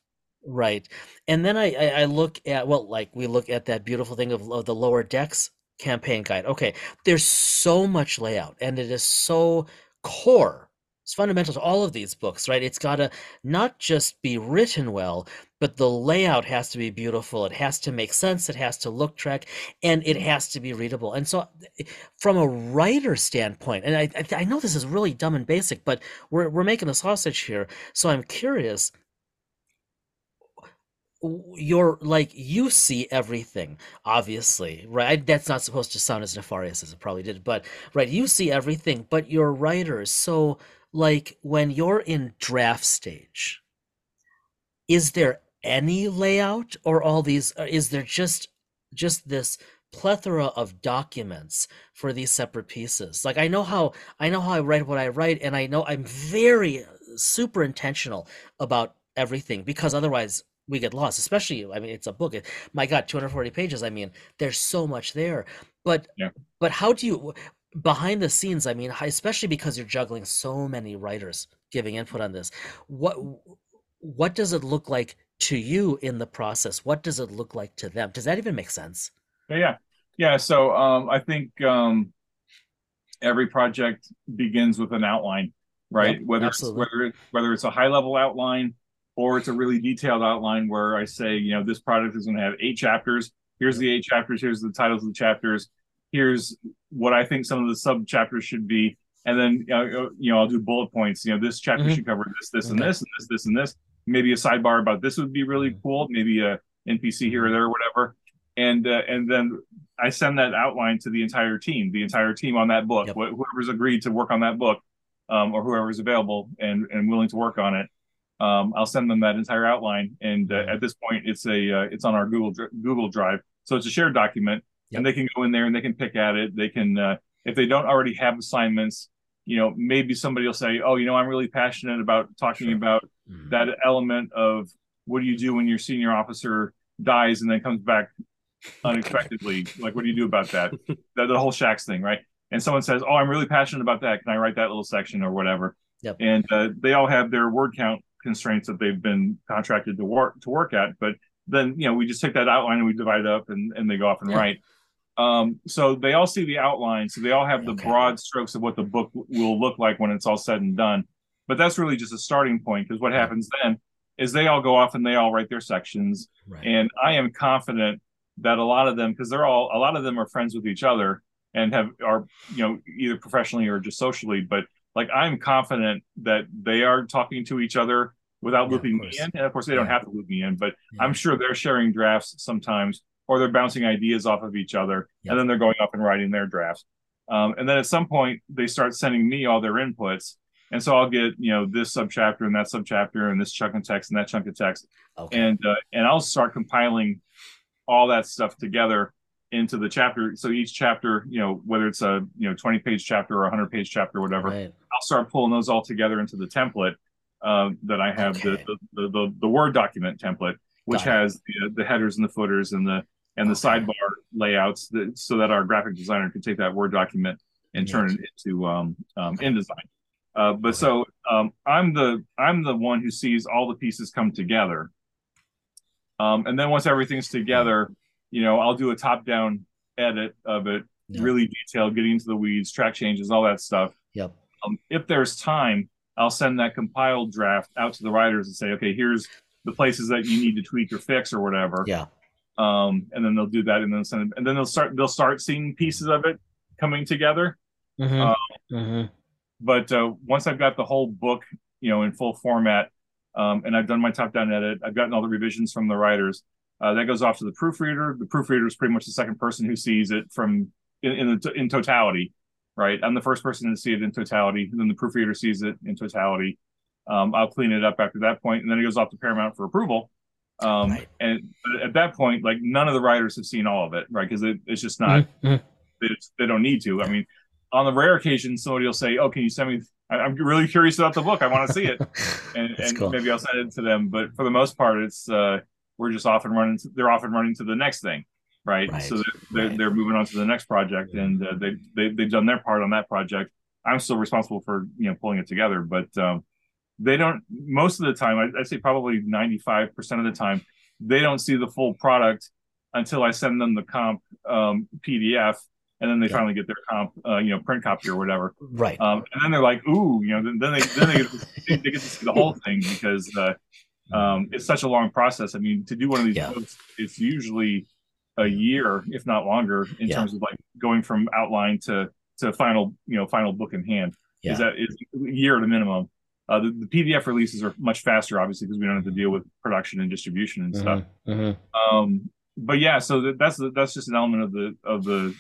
right? And then I, I i look at well like we look at that beautiful thing of, of the lower decks campaign guide. Okay there's so much layout and it is so core it's fundamental to all of these books right? It's got to not just be written well but the layout has to be beautiful. It has to make sense. It has to look track and it has to be readable. And so from a writer standpoint and i i, know this is really dumb and basic but we're, we're making a sausage here so i'm curious you're like you see everything obviously right? That's not supposed to sound as nefarious as it probably did but right you see everything but you're writers so like when you're in draft stage is there any layout or all these or is there just just this plethora of documents for these separate pieces like i know how i know how i write what i write and i know i'm very uh, super intentional about everything because otherwise we get lost especially i mean it's a book it, my god 240 pages i mean there's so much there but Yeah. but how do you behind the scenes i mean especially because you're juggling so many writers giving input on this what what does it look like to you in the process what does it look like to them does that even make sense Yeah, yeah, yeah. So um, I think um, every project begins with an outline, right? Yep, whether absolutely. it's, whether whether it's a high level outline or it's a really detailed outline where I say, you know, this product is going to have eight chapters. Here's the eight chapters. Here's the titles of the chapters. Here's what I think some of the sub chapters should be, and then uh, you know I'll do bullet points. You know, this chapter Mhm. should cover this, this, and this, and this, this, and this. Maybe a sidebar about this would be really Mhm. cool. Maybe a NPC here or there, or whatever and uh, and then I send that outline to the entire team, the entire team on that book, Yep. wh- whoever's agreed to work on that book, um, or whoever's available and and willing to work on it. Um, I'll send them that entire outline, and uh, Mhm. at this point, it's a uh, it's on our Google Google Drive, so it's a shared document, Yep. and they can go in there and they can pick at it. They can uh, if they don't already have assignments, you know, maybe somebody will say, oh, you know, I'm really passionate about talking Sure. about Mhm. that element of what do you do when your senior officer dies and then comes back unexpectedly like what do you do about that the, the whole Shaxs thing right and someone says oh i'm really passionate about that can i write that little section or whatever Yep. and uh, they all have their word count constraints that they've been contracted to work to work at but then you know we just take that outline and we divide it up and, and they go off and Yeah. write um, so they all see the outline so they all have the Okay. broad strokes of what the book will look like when it's all said and done but that's really just a starting point because what happens then is they all go off and they all write their sections right and I am confident that a lot of them, because they're all a lot of them are friends with each other and have are you know either professionally or just socially. But like I'm confident that they are talking to each other without Yeah, looping me in. And of course, they don't have to loop me in, but Yeah. I'm sure they're sharing drafts sometimes, or they're bouncing ideas off of each other, Yeah. and then they're going up and writing their drafts. Um, and then at some point, they start sending me all their inputs. And so I'll get, you know, this subchapter and that subchapter and this chunk of text and that chunk of text okay and uh, and I'll start compiling all that stuff together into the chapter. So each chapter, you know, whether it's a you know twenty page chapter or a hundred page chapter, or whatever, right I'll start pulling those all together into the template um, that I have Okay. the, the the the Word document template, which has the, the headers and the footers and the and the Okay. sidebar layouts, that, so that our graphic designer can take that Word document and turn it into um, um, InDesign. Uh, but Okay. so um, I'm the I'm the one who sees all the pieces come together, um, and then once everything's together, you know, I'll do a top down edit of it, Yeah. really detailed, getting into the weeds, track changes, all that stuff. yep Um, if there's time, I'll send that compiled draft out to the writers and say, okay, here's the places that you need to tweak or fix or whatever. yeah Um, and then they'll do that, and then send, and then they'll start they'll start seeing pieces of it coming together. hmm Uh, hmm But uh, once I've got the whole book, you know, in full format, um, and I've done my top down edit, I've gotten all the revisions from the writers. Uh, that goes off to the proofreader. The proofreader is pretty much the second person who sees it from in in, the, in totality, right? I'm the first person to see it in totality, and then the proofreader sees it in totality, Um, I'll clean it up after that point, and then it goes off to Paramount for approval. Um, Right. And at that point, like none of the writers have seen all of it, right? Because it, it's just not Mhm. it's, they don't need to. I mean, on the rare occasion, somebody will say, "Oh, can you send me? I, I'm really curious about the book. I want to see it." and, and cool. maybe I'll send it to them. But for the most part, it's uh, we're just off and running. To, they're off and running to the next thing, right? Right, So they're, they're, right. they're moving on to the next project, and uh, they they they've done their part on that project. I'm still responsible for you know pulling it together, but um, they don't. Most of the time, I, I'd say probably 95 percent of the time, they don't see the full product until I send them the comp um, PDF, and then they Yeah. finally get their comp, uh, you know, print copy or whatever. Right. Um, and then they're like, ooh, you know, then, then they then they get, to, they get to see the whole thing because uh, um, it's such a long process. I mean, to do one of these Yeah. books, it's usually a year, if not longer, in Yeah. terms of like going from outline to to final, you know, final book in hand. Yeah. Is that is a year at a minimum. Uh, the, the PDF releases are much faster, obviously, because we don't have to deal with production and distribution and stuff. Mhm, mhm. Um, but yeah, so that, that's that's just an element of the of the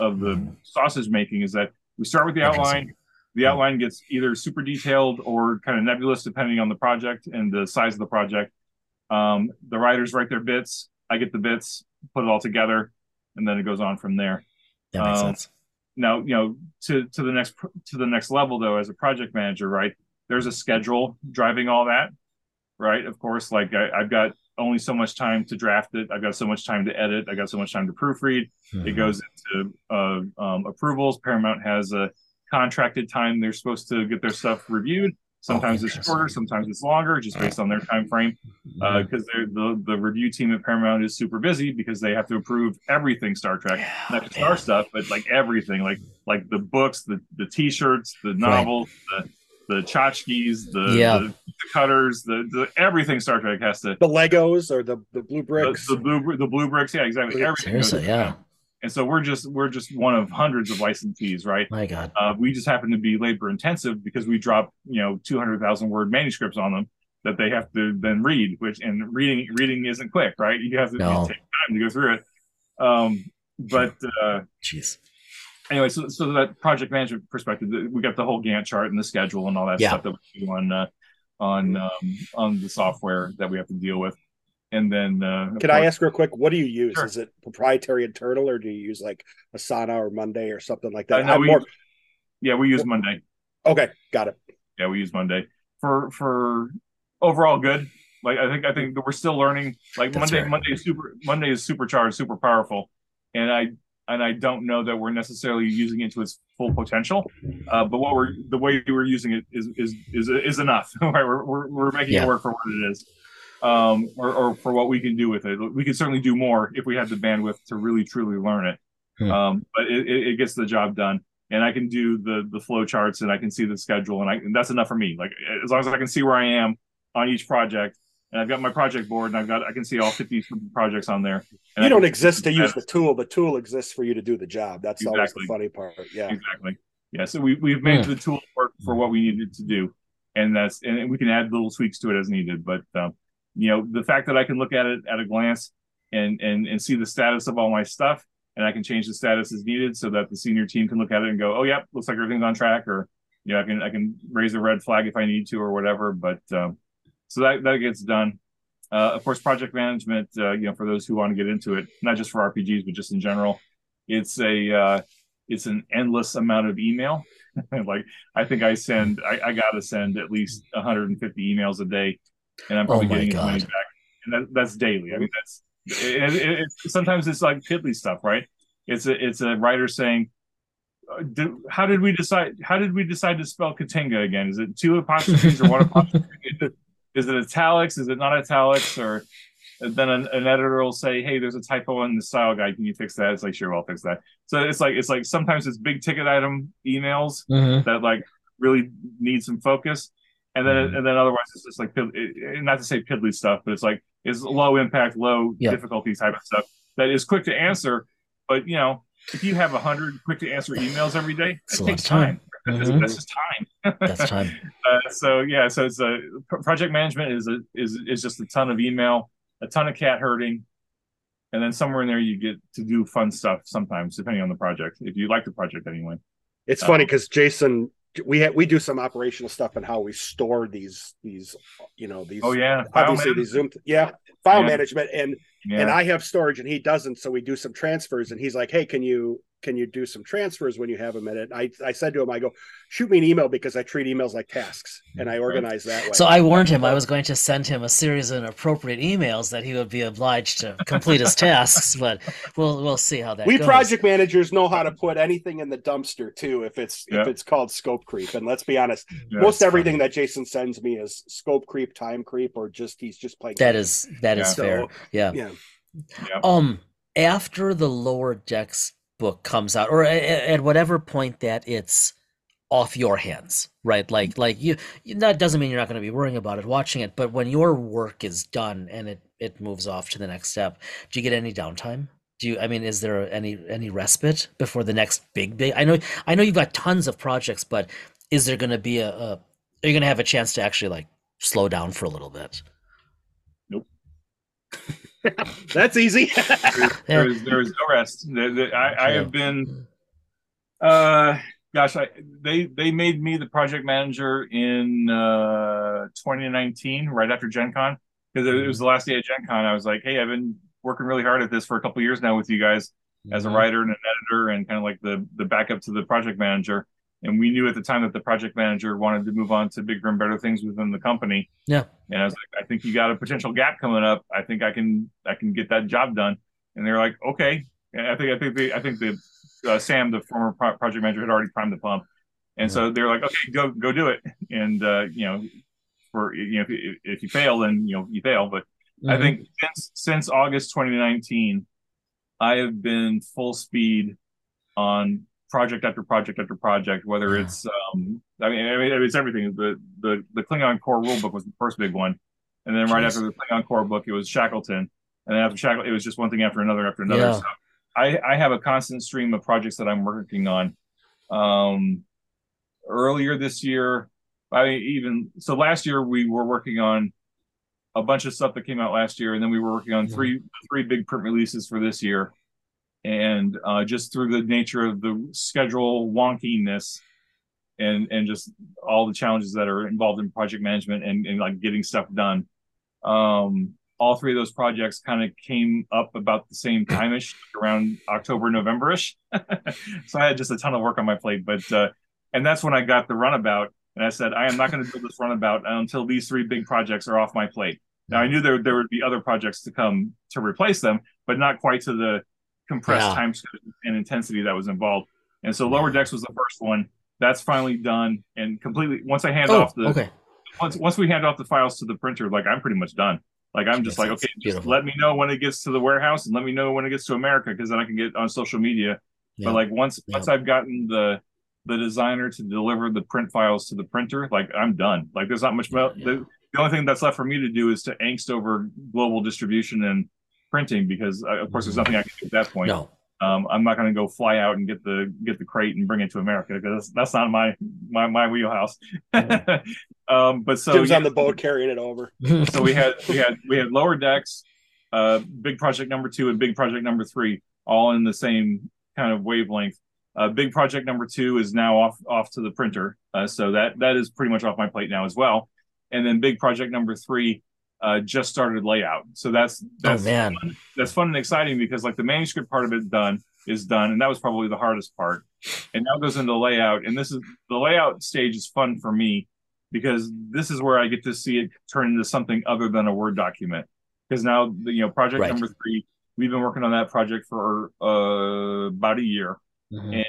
of the Mhm. sausage making is that we start with the outline. The outline gets either super detailed or kind of nebulous depending on the project and the size of the project. Um, the writers write their bits. I get the bits, put it all together, and then it goes on from there. That makes Um, sense. Now, you know, to to the next to the next level though, as a project manager, right? There's a schedule driving all that, right? Of course, like I, I've got only so much time to draft it. I've got so much time to edit. I got so much time to proofread. It Mhm. goes into uh, um, approvals. Paramount has a contracted time they're supposed to get their stuff reviewed. Sometimes it's shorter, sometimes it's longer, just based on their time frame. Because they're the the review team at Paramount is super busy because they have to approve everything Star Trek, Yeah, not just man. our stuff, but like everything, like like the books, the the T-shirts, the novels, the the tchotchkes, the, Yeah. the, the cutters, the, the everything Star Trek has to The Legos or the the blue bricks. the blue the blue bricks, yeah, exactly. Everything Seriously, yeah. And so we're just we're just one of hundreds of licensees, right? My God. Uh, we just happen to be labor intensive because we drop you know two hundred thousand word manuscripts on them that they have to then read, which and reading reading isn't quick, right? You have to No. take time to go through it. Um, but uh, Jeez. Anyway, so so that project management perspective, we got the whole Gantt chart and the schedule and all that Yeah. stuff that we do on uh, on um, on the software that we have to deal with. And then, uh, Can I ask real quick? What do you use? Sure. Is it proprietary internal, or do you use like Asana or Monday or something like Uh, that? no, we- more- Yeah, we use Monday. okay, got it. Yeah, we use Monday for for overall good. Like I think I think that we're still learning. Like That's Monday, fair. Monday is super. Monday is supercharged, super powerful, and I and I don't know that we're necessarily using it to its full potential. Uh, but what we're the way we're using it is is is is enough. Right, we're we're, we're making Yeah. it work for what it is, um, or or for what we can do with it. We can certainly do more if we have the bandwidth to really truly learn it. Hmm. Um, but it, it, it gets the job done and I can do the the flow charts and I can see the schedule and I and that's enough for me. Like as long as I can see where I am on each project and I've got my project board and I've got I can see all 50 projects on there. And You I don't exist to use the tool. The tool exists for you to do the job. That's always the funny part. Yeah. exactly. Yeah, so we we've made Hmm. the tool work for what we needed to do, and that's and we can add little tweaks to it as needed. But um, you know, the fact that I can look at it at a glance and and and see the status of all my stuff, and I can change the status as needed, so that the senior team can look at it and go, "Oh, yeah, looks like everything's on track," or you know, I can I can raise a red flag if I need to or whatever. But um, so that that gets done. Uh, of course, project management. Uh, you know, for those who want to get into it, not just for RPGs, but just in general, it's a uh, it's an endless amount of email. like I think I send I, I gotta send at least 150 emails a day, and I'm probably Oh getting as many back. And that, that's daily. I mean, that's it, it, it, sometimes it's like piddly stuff, right? It's a it's a writer saying, uh, "How did we decide? How did we decide to spell K't'inga again? Is it two apostrophes or one apostrophe? Is it italics? Is it not italics? Or then an, an editor will say, "Hey, there's a typo in the style guide. Can you fix that?" It's like, "Sure, I'll fix that." So it's like it's like sometimes it's big ticket item emails Mhm. that like really need some focus, and then Mhm. and then otherwise it's just like it- not to say piddly stuff, but it's like it's low impact, low Yeah. difficulty type of stuff that is quick to answer. But you know, if you have a hundred quick to answer emails every day, it takes time. time. That's, Mhm. that's just time. That's time. Uh, so yeah, so it's a project management is a is is just a ton of email, a ton of cat herding, and then somewhere in there you get to do fun stuff sometimes, depending on the project. If you like the project anyway. It's Uh, funny because Jason we ha- we do some operational stuff and how we store these these you know these Oh yeah, File obviously management. these zoom yeah file Yeah. management and Yeah. and I have storage and he doesn't so we do some transfers and he's like hey can you can you do some transfers when you have a minute I I said to him I go shoot me an email because I treat emails like tasks and I organize that way So I warned him I was going to send him a series of inappropriate emails that he would be obliged to complete his tasks, but we'll we'll see how that we goes. project managers know how to put anything in the dumpster too if it's if it's called scope creep and let's be honest Yeah. most everything funny. that Jason sends me is scope creep time creep or just he's just playing That is that is Yeah. fair. So, Yeah. yeah Um, after the lower decks book comes out, or a- a- at whatever point that it's off your hands, right? Like, like you, that doesn't mean you're not going to be worrying about it, watching it, but when your work is done and it it moves off to the next step, do you get any downtime? Do you? I mean, is there any any respite before the next big big? I know, I know you've got tons of projects, but is there going to be a, a? Are you going to have a chance to actually like slow down for a little bit? that's easy there is there is no rest. The- the- I, I have been, uh, gosh, I they they made me the project manager in uh 2019, right after Gen Con, because it, was the last day of Gen Con. I was like, hey, I've been working really hard at this for a couple years now with you guys as a Mhm. writer and an editor, and kind of like the the backup to the project manager. And we knew at the time that the project manager wanted to move on to bigger and better things within the company. Yeah. And I was like, I think you got a potential gap coming up. I think I can I can get that job done. And they're like, okay. And I think I think the I think the uh, Sam, the former pro- project manager, had already primed the pump. And so they're like, okay, go go do it. And uh, you know, for you know, if, you- if you fail, then you know you fail. But I Mhm. think since since August 2019, I have been full speed on project after project after project. Whether Yeah. it's, um, I mean, I mean, it's everything. The the the Klingon core rulebook was the first big one, and then right Jeez. after the Klingon core book, it was Shackleton, and then after Shackleton, it was just one thing after another after another. Yeah. So I I have a constant stream of projects that I'm working on. Um, earlier this year, I mean, even so, last year we were working on a bunch of stuff that came out last year, and then we were working on Mhm. three three big print releases for this year. And uh, just through the nature of the schedule wonkiness, and and just all the challenges that are involved in project management and, and like getting stuff done, um, all three of those projects kind of came up about the same time-ish, around October, November-ish. so I had just a ton of work on my plate, but uh, and that's when I got the runabout, and I said I am not going to build this runabout until these three big projects are off my plate. Now I knew there there would be other projects to come to replace them, but not quite to the compressed Yeah. time and intensity that was involved. And so Lower Decks was the first one. That's finally done and completely. Once I hand Oh, off the okay. once once we hand off the files to the printer, like I'm pretty much done. Like I'm just like, okay, just let me know when it gets to the warehouse and let me know when it gets to America because then I can get on social media. Yeah. But like once Yeah. once I've gotten the the designer to deliver the print files to the printer, like I'm done. Like there's not much. Yeah, The, the only thing that's left for me to do is to angst over global distribution and printing because uh, of course there's nothing I can do at that point. No. Um, I'm not going to go fly out and get the get the crate and bring it to America because that's, that's not my my my wheelhouse. um, but so Jim's yeah, on the boat carrying it over so we had we had we had lower decks, uh, big project number two and big project number three, all in the same kind of wavelength. Uh, big project number two is now off off to the printer, uh, so that that is pretty much off my plate now as well. And then big project number three uh, just started layout, so that's Oh that's man. that's fun and exciting because like the manuscript part of it done is done and that was probably the hardest part and now goes into layout and this is the layout stage is fun for me because this is where i get to see it turn into something other than a word document because now you know project Right. number three we've been working on that project for uh, about a year Mhm.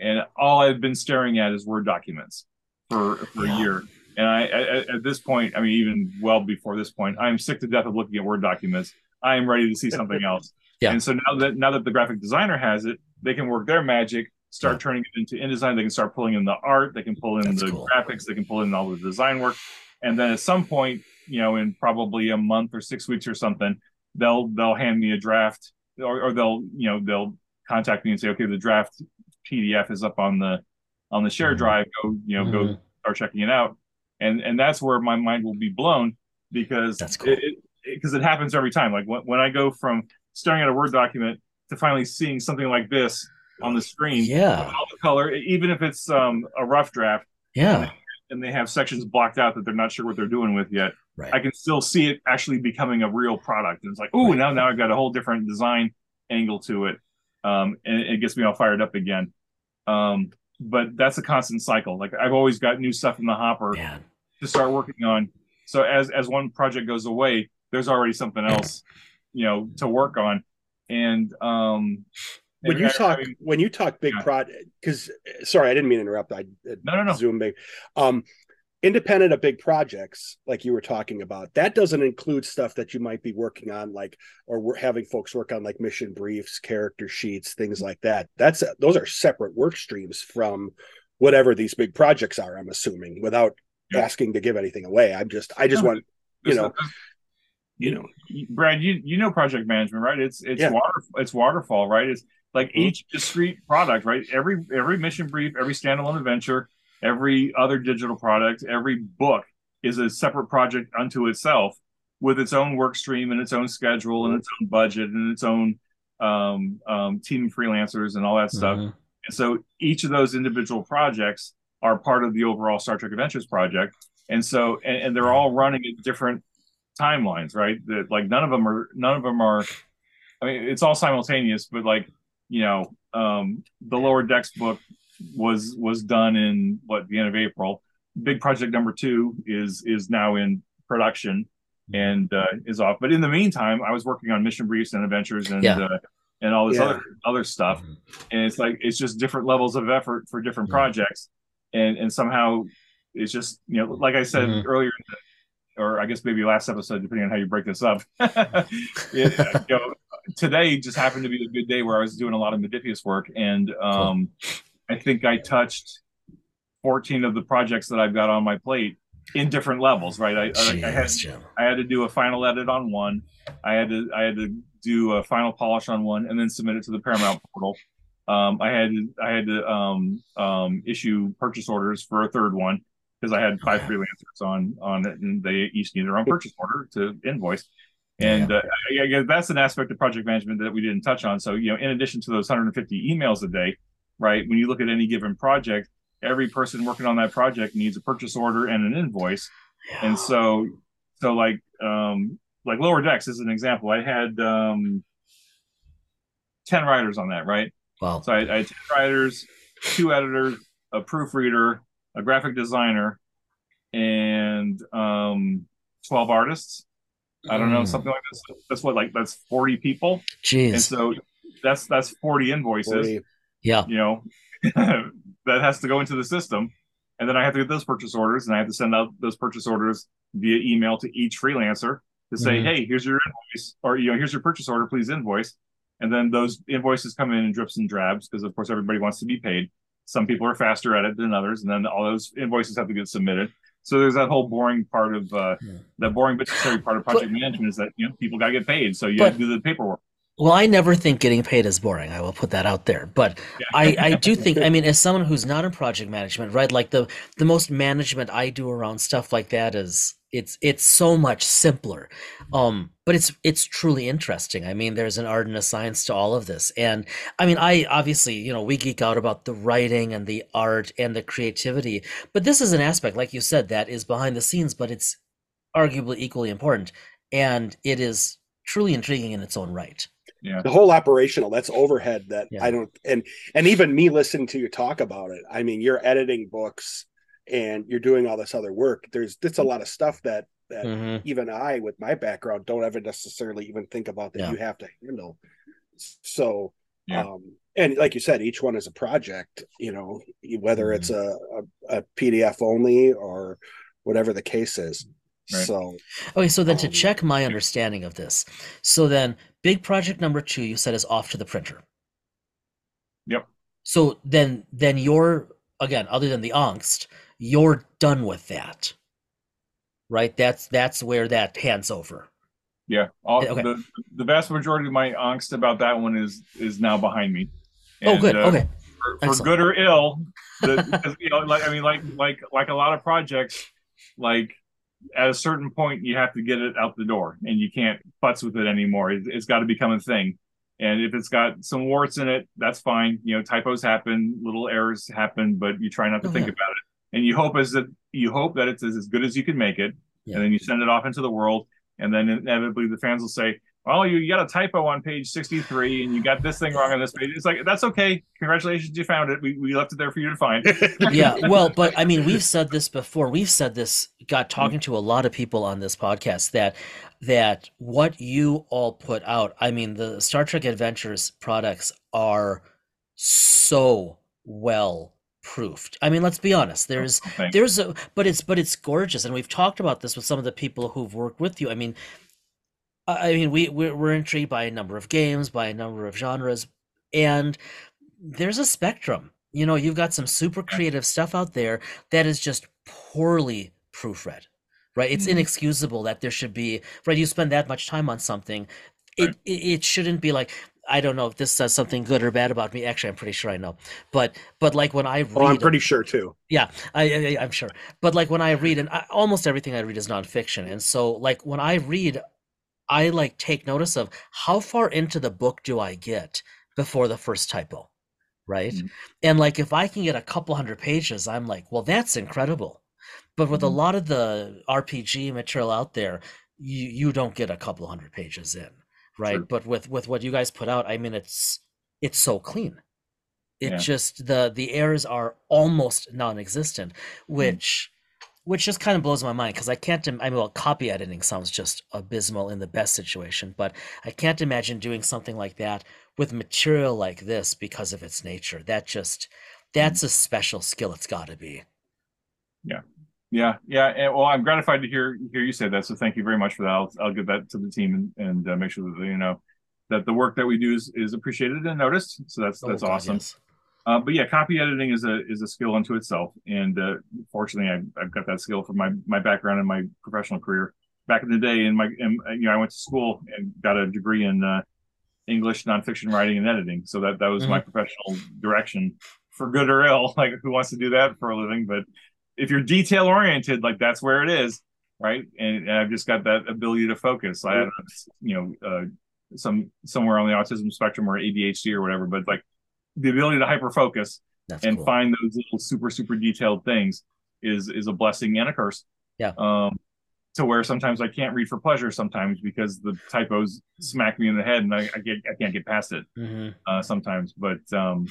and all I've been staring at is Word documents for for Yeah. a year. And I at, at this point, I mean, even well before this point, I'm sick to death of looking at Word documents. I am ready to see something else. Yeah. And so now that now that the graphic designer has it, they can work their magic, start Yeah. turning it into InDesign. They can start pulling in the art. They can pull in That's the cool. graphics. They can pull in all the design work. And then at some point, you know, in probably a month or six weeks or something, they'll they'll hand me a draft, or, or they'll you know they'll contact me and say, okay, the draft PDF is up on the on the share Mhm. drive. Go you know go Mhm. start checking it out, and and that's where my mind will be blown because That's cool. it because it, happens every time. Like when, when I go from staring at a Word document to finally seeing something like this on the screen, Yeah. all the color, even if it's um, a rough draft, Yeah. and they have sections blocked out that they're not sure what they're doing with yet. Right. I can still see it actually becoming a real product. And it's like, oh, Right. now now I've got a whole different design angle to it, um, and it gets me all fired up again. Um, but that's a constant cycle. Like I've always got new stuff in the hopper Man. To start working on. So as as one project goes away, there's already something else, you know, to work on. And um, when you talk mean, when you talk big Yeah. project because sorry i didn't mean to interrupt i No, no, no. zoom big um independent of big projects like you were talking about that doesn't include stuff that you might be working on like or we're having folks work on like mission briefs character sheets things like that that's those are separate work streams from whatever these big projects are i'm assuming without Yeah. asking to give anything away i'm just i just No, want you know, no- you know Brad, you you know project management, right? It's it's Yeah. water it's waterfall, right? It's like Mhm. each discrete product, right? Every every mission brief, every standalone adventure, every other digital product, every book is a separate project unto itself with its own work stream and its own schedule and its own budget and its own um, um, team freelancers and all that stuff. Mhm. And so each of those individual projects are part of the overall Star Trek Adventures project. And so, and, and they're all running at different timelines, right? That like none of them are, none of them are, I mean, it's all simultaneous, but like, you know, um, the lower decks book was, was done in what, the end of April. Big project number two is, is now in production and uh, is off. But in the meantime, I was working on mission briefs and adventures and, Yeah. uh, and all this Yeah. other, other stuff and it's like it's just different levels of effort for different Yeah. projects and and somehow it's just you know like i said Mhm. earlier or i guess maybe last episode depending on how you break this up Yeah, you know, today just happened to be a good day where i was doing a lot of Modiphius work and um i think i touched 14 of the projects that i've got on my plate in different levels right i, I, I had Jim. I had to do a final edit on one. I had to I had to do a final polish on one and then submit it to the Paramount portal. Um, I had I had to um, um, issue purchase orders for a third one because I had five freelancers on on it and they each needed their own purchase order to invoice. And uh, I, guess that's an aspect of project management that we didn't touch on. So you know, in addition to those 150 emails a day, right? When you look at any given project, every person working on that project needs a purchase order and an invoice Yeah. and so so like um like lower decks is an example i had um 10 writers on that right well, so I, I had 10 writers two editors a proofreader a graphic designer and um 12 artists. I don't know Mm. something like this. That's what like that's 40 people. And so that's that's 40 invoices. 40 Yeah. you know that has to go into the system. And then i have to get those purchase orders and i have to send out those purchase orders via email to each freelancer to say Mhm. hey here's your invoice or you know here's your purchase order please invoice and then those invoices come in in drips and drabs because of course everybody wants to be paid some people are faster at it than others and then all those invoices have to get submitted so there's that whole boring part of uh Yeah. that boring but necessary part of project management is that you know people got to get paid so you But- have to do the paperwork Well, I never think getting paid is boring. I will put that out there. But Yeah. I, I do think, I mean, as someone who's not in project management, right? Like the the most management I do around stuff like that is it's it's so much simpler. Um, but it's it's truly interesting. I mean, there's an art and a science to all of this. And I mean, I obviously, you know, we geek out about the writing and the art and the creativity, but this is an aspect, like you said, that is behind the scenes, but it's arguably equally important. And it is truly intriguing in its own right. yeah the whole operational that's overhead that Yeah. i don't and and even me listening to you talk about it i mean you're editing books and you're doing all this other work there's that's a lot of stuff that that Mhm. even i with my background don't ever necessarily even think about that Yeah. you have to handle so Yeah. um and like you said each one is a project you know whether Mm-hmm. it's a, a a pdf only or whatever the case is Right. so Okay, so then to Um, check my understanding of this, so then big project number two you said is off to the printer. Yep. So then then you're again, other than the angst, you're done with that. Right? That's that's where that hands over. Yeah, all, Okay. the the vast majority of my angst about that one is is now behind me. oh good. uh, okay. For, for Excellent. good or ill, the, because, you know, like I mean, like like like a lot of projects, like at a certain point you have to get it out the door, and you can't futz with it anymore. It, it's got to become a thing. And if it's got some warts in it, that's fine. You know, typos happen, little errors happen, but you try not to Oh, think yeah. about it. And you hope as that you hope that it's as good as you can make it, Yeah. and then you send it off into the world, and then inevitably the fans will say, "Oh, you, you got a typo on page sixty-three, and you got this thing wrong on this page." It's like that's okay. Congratulations, you found it. We, we left it there for you to find. yeah well but i mean we've said this before we've said this got talking to a lot of people on this podcast that that what you all put out i mean the star trek adventures products are so well proofed i mean let's be honest there's Thanks. there's a but it's but it's gorgeous and we've talked about this with some of the people who've worked with you i mean i mean we we're, we're intrigued by a number of games by a number of genres and there's a spectrum you know you've got some super creative stuff out there that is just poorly proofread right it's Mhm. inexcusable that there should be right you spend that much time on something it, Right. it it shouldn't be like i don't know if this says something good or bad about me actually i'm pretty sure i know but but like when i read oh, I'm a- pretty sure too. yeah, I, I I'm sure. But like when I read, and I, almost everything I read is nonfiction, and so like when I read, I like take notice of how far into the book do I get before the first typo, right? Mhm. And like if I can get a couple hundred pages, I'm like, well, that's incredible. But with a Mhm. lot of the RPG material out there, you you don't get a couple hundred pages in, right? True. But with with what you guys put out, I mean, it's it's so clean it Yeah. just the the errors are almost non-existent Mm-hmm. which which just kind of blows my mind because i can't im- i mean well copy editing sounds just abysmal in the best situation but i can't imagine doing something like that with material like this because of its nature that just that's a special skill it's got to be Yeah, yeah. And, well, I'm gratified to hear hear you say that. So thank you very much for that. I'll, I'll give that to the team and, and uh, make sure that you know that the work that we do is, is appreciated and noticed. So that's Oh, that's God, awesome. yes. Uh, but yeah, copy editing is a is a skill unto itself. And uh, fortunately, I, I've got that skill from my my background and my professional career. Back in the day, in my in, you know, I went to school and got a degree in uh, English nonfiction writing and editing. So that that was my professional direction, for good or ill. Like, who wants to do that for a living? But if you're detail oriented, like that's where it is, right? And, and I've just got that ability to focus. I have, you know, uh, some somewhere on the autism spectrum or ADHD or whatever, but like the ability to hyper focus and cool. find those little super super detailed things is is a blessing and a curse. Yeah. Um, to where sometimes I can't read for pleasure sometimes because the typos smack me in the head and I, I get I can't get past it Mhm. uh, sometimes. But um,